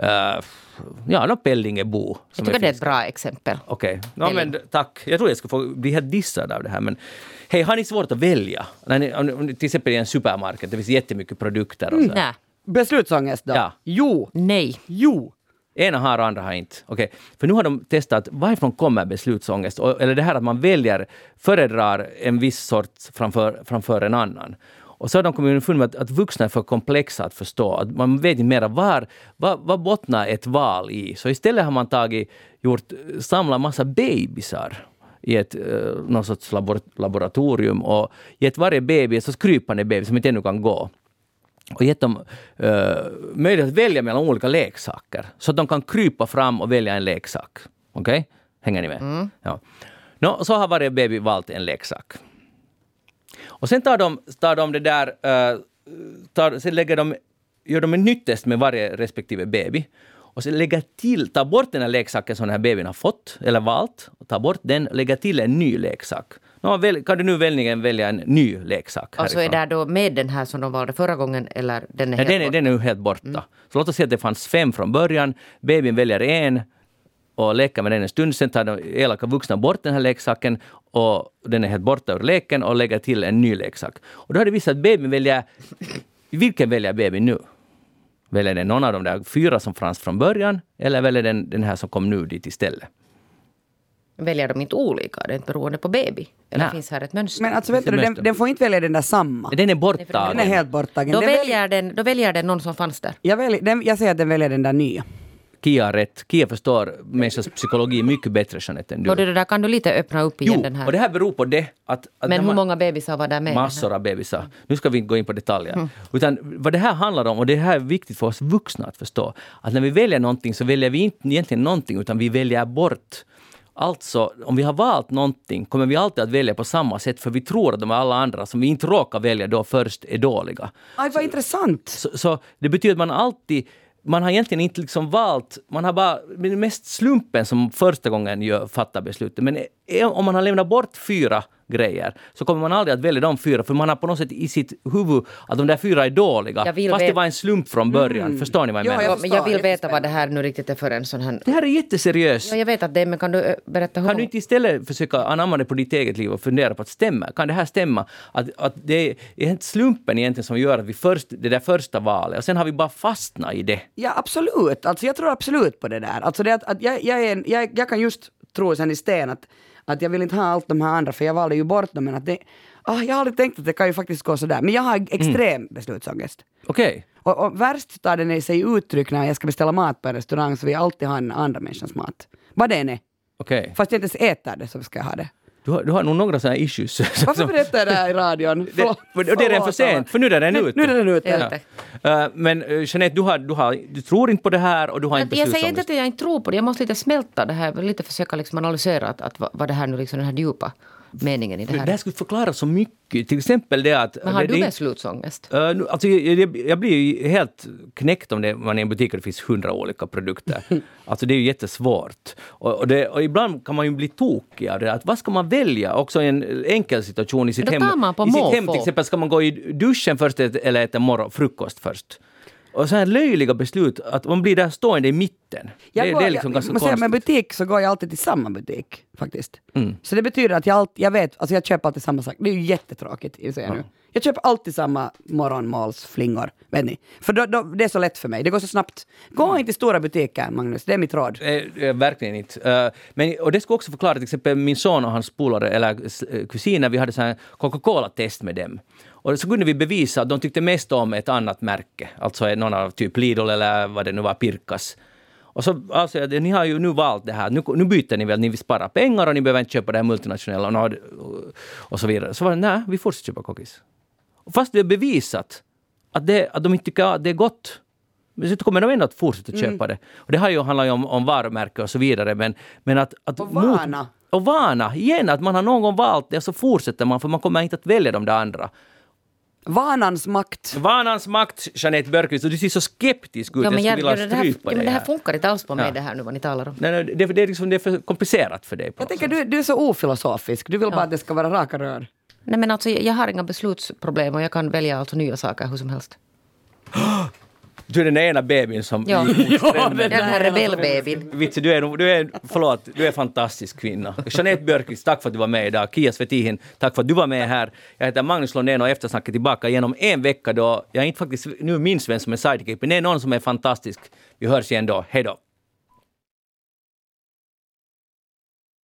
S1: Uh, ja, no, Pellingebo.
S2: Jag tycker det är ett bra exempel.
S1: Okej, okay. no, men tack. Jag tror jag ska få bli helt dissad av det här. Men hej, har ni svårt att välja? När ni, till exempel i en supermarket, det finns jättemycket produkter. Och så.
S2: Mm, nej.
S3: Beslutsångest då?
S1: Ja.
S3: Jo.
S2: Nej.
S3: Jo.
S1: Ena har och andra har inte. Okay. För nu har de testat varifrån kommer beslutsångest? Eller det här att man väljer, föredrar en viss sort framför, framför en annan. Och så har de kommit underfund med att, att vuxna är för komplexa att förstå. Att man vet inte mera var, vad, vad bottnar ett val i. Så istället har man tagit, gjort, samlat massa bebisar i ett någon sorts labor laboratorium och gett varje baby, en sorts krypande baby som inte ännu kan gå och gett dem uh, möjlighet att välja mellan olika leksaker. Så att de kan krypa fram och välja en leksak. Okej? Okay? Hänger ni med? Mm. Ja. No, så har varje baby valt en leksak. Och sen tar de, tar de det där, uh, tar, sen lägger de, gör de en nytt test med varje respektive baby. Och sen lägger till, tar bort den här leksaken som den här babyn har fått, eller valt, och tar bort den, och lägger till en ny leksak. No, väl, kan du nu välja, välja en ny leksak?
S2: Alltså är det då med den här som de valde förra gången eller den är
S1: helt
S2: den,
S1: är, den är helt borta. Mm. Så låt oss säga att det fanns fem från början. Babyn väljer en och leker med den en stund. Sen tar de elaka vuxna bort den här leksaken och den är helt borta ur leken och lägger till en ny leksak. Och då har det visat att babyn väljer... Vilken väljer babyn nu? Väljer den någon av de där fyra som fanns från början eller väljer den den här som kom nu dit istället?
S2: Väljer de inte olika? Det är inte beroende på baby? Eller finns här ett mönster?
S3: Men alltså vet du, den, den, får inte välja den där samma.
S1: Den är borttagen.
S3: Den är helt borttagen.
S2: Då, den väljer, den, då väljer den någon som fanns där?
S3: Jag, väljer, den, jag säger att den väljer den där nya.
S1: Kia rätt. Kia förstår människans psykologi mycket bättre, Jeanette, än du.
S2: Och det där kan du lite öppna upp igen
S1: Jo,
S2: den här.
S1: och det här beror på det att... att
S2: Men hur
S1: man-
S2: många bebisar var där med?
S1: Massor av bebisar. Nu ska vi inte gå in på detaljer.
S2: Mm.
S1: Utan vad det här handlar om, och det här är viktigt för oss vuxna att förstå, att när vi väljer någonting så väljer vi inte egentligen någonting, utan vi väljer bort. Alltså, om vi har valt någonting kommer vi alltid att välja på samma sätt, för vi tror att de alla andra som vi inte råkar välja då först är dåliga.
S3: Aj, vad intressant!
S1: Så, så det betyder att man alltid man har egentligen inte liksom valt, man har bara, det är mest slumpen som första gången gör, fattar beslutet. Men eh, om man har lämnat bort fyra grejer så kommer man aldrig att välja de fyra för man har på något sätt i sitt huvud att de där fyra är dåliga.
S2: Jag
S1: Fast det var en slump från början. Förstår ni vad jag
S3: Ja,
S1: menar?
S3: jag
S2: Ja, men jag vill veta vad det här nu riktigt är för en sån här...
S1: Det här är jätteseriöst.
S2: Ja, jag vet att det är, men kan du ö, berätta hur
S1: Kan du inte istället försöka anamma det på ditt eget liv och fundera på att stämma? Kan det här stämma? Att, att det är inte slumpen egentligen som gör att vi först, det där första valet och sen har vi bara fastnat i det.
S3: Ja, absolut. Alltså, jag tror absolut på det där. Alltså, det att, att jag, jag, är en, jag, jag kan just tro sen i sten att, att jag vill inte ha allt de här andra, för jag valde ju bort dem. Men att det, ah, jag har aldrig tänkt att det kan ju faktiskt gå sådär. Men jag har extrem beslutsångest.
S1: Okej.
S3: Och, och värst tar den sig uttryck när jag ska beställa mat på en restaurang så jag alltid ha en andra människans mat. Vad det än är.
S1: Okej.
S3: Fast jag inte ens äter det så ska jag ha det.
S1: Du, har, du har nog några sådana issues.
S3: Varför berättar jag det här i radion?
S1: Det, och det är redan för sent, för nu är den
S3: Nu,
S1: ute.
S3: nu är den ute.
S2: Ja.
S1: Eh, men uh, Jeanette, du, har, du, har, du tror inte på det här och du har inte
S2: Jag säger inte att jag inte tror på det, jag måste lite smälta det här, lite försöka liksom analysera att, att vad, vad det här nu liksom, den här djupa meningen i det
S1: Det
S2: här.
S1: här skulle förklara så mycket. Till exempel det att...
S2: Men har
S1: det,
S2: du
S1: det,
S2: beslutsångest?
S1: Uh, nu, alltså, jag, jag, blir ju helt knäckt om det, man är i en butik och det finns hundra olika produkter. alltså det är ju jättesvårt. Och, och, det, och ibland kan man ju bli tokig av det. Att vad ska man välja? Också i en enkel situation i sitt hem. I sitt hem till exempel, ska man gå i duschen först eller äta morgon, frukost först? Och så här löjliga beslut, att man blir där stående i mitten.
S3: Jag
S1: det,
S3: går,
S1: det är liksom
S3: jag,
S1: ganska konstigt.
S3: med butik så går jag alltid till samma butik faktiskt.
S1: Mm.
S3: Så det betyder att jag, alltid, jag vet, alltså jag köper alltid samma sak. Det är ju jättetråkigt, inser jag nu. Jag köper alltid samma morgonmålsflingor, vet ni. För då, då, det är så lätt för mig, det går så snabbt. Gå inte till stora butiker, Magnus, det är mitt råd.
S1: Eh, eh, verkligen inte. Eh, men, och det skulle också förklara till exempel min son och hans polare, eller eh, kusiner, vi hade så här Coca-Cola-test med dem. Och så kunde vi bevisa att de tyckte mest om ett annat märke, alltså någon av typ Lidl eller vad det nu var, Pirkas. Och så alltså, ni har ju nu valt det här, nu, nu byter ni väl, ni vill spara pengar och ni behöver inte köpa det här multinationella och, och så vidare. Så var det, nej, vi fortsätter köpa cookies. Fast vi har bevisat att, det, att de inte tycker att det är gott, men så kommer de ändå att fortsätta
S3: Mm.
S1: köpa det. Och det har ju, handlar ju om, om varumärke och så vidare. Men, men att, att
S3: Och vana.
S1: och vana. Igen, att man har någon gång valt det och så fortsätter man för man kommer inte att välja de där andra.
S3: Vanans makt.
S1: Vanans makt, Jeanette Björkqvist, och du ser så skeptisk ut.
S2: Ja, men,
S1: jag skulle vilja
S2: det, här,
S1: strypa
S2: ja,
S1: dig
S2: det här funkar inte alls på mig
S1: Ja.
S2: det här nu vad ni talar om.
S1: Nej, nej, det, det, är liksom, det är för komplicerat för dig. På
S3: Jag tänker du, du är så ofilosofisk, du vill bara att det ska vara raka rör.
S2: Nej men alltså jag har inga beslutsproblem och jag kan välja alltså nya saker hur som helst.
S1: Du är den ena bebisen som...
S2: Ja.
S1: strömmen.
S2: Den här rebellbebin.
S1: Vitsi, du är, du är, förlåt, du är en fantastisk kvinna. Jeanette Björkqvist, tack för att du var med idag. Kia Svetihin, tack för att du var med här. Jag heter Magnus Lundén och eftersnacket tillbaka genom en vecka då jag inte faktiskt nu minns vem som är sidekick, men det är någon som är fantastisk. Vi hörs igen då. Hej då!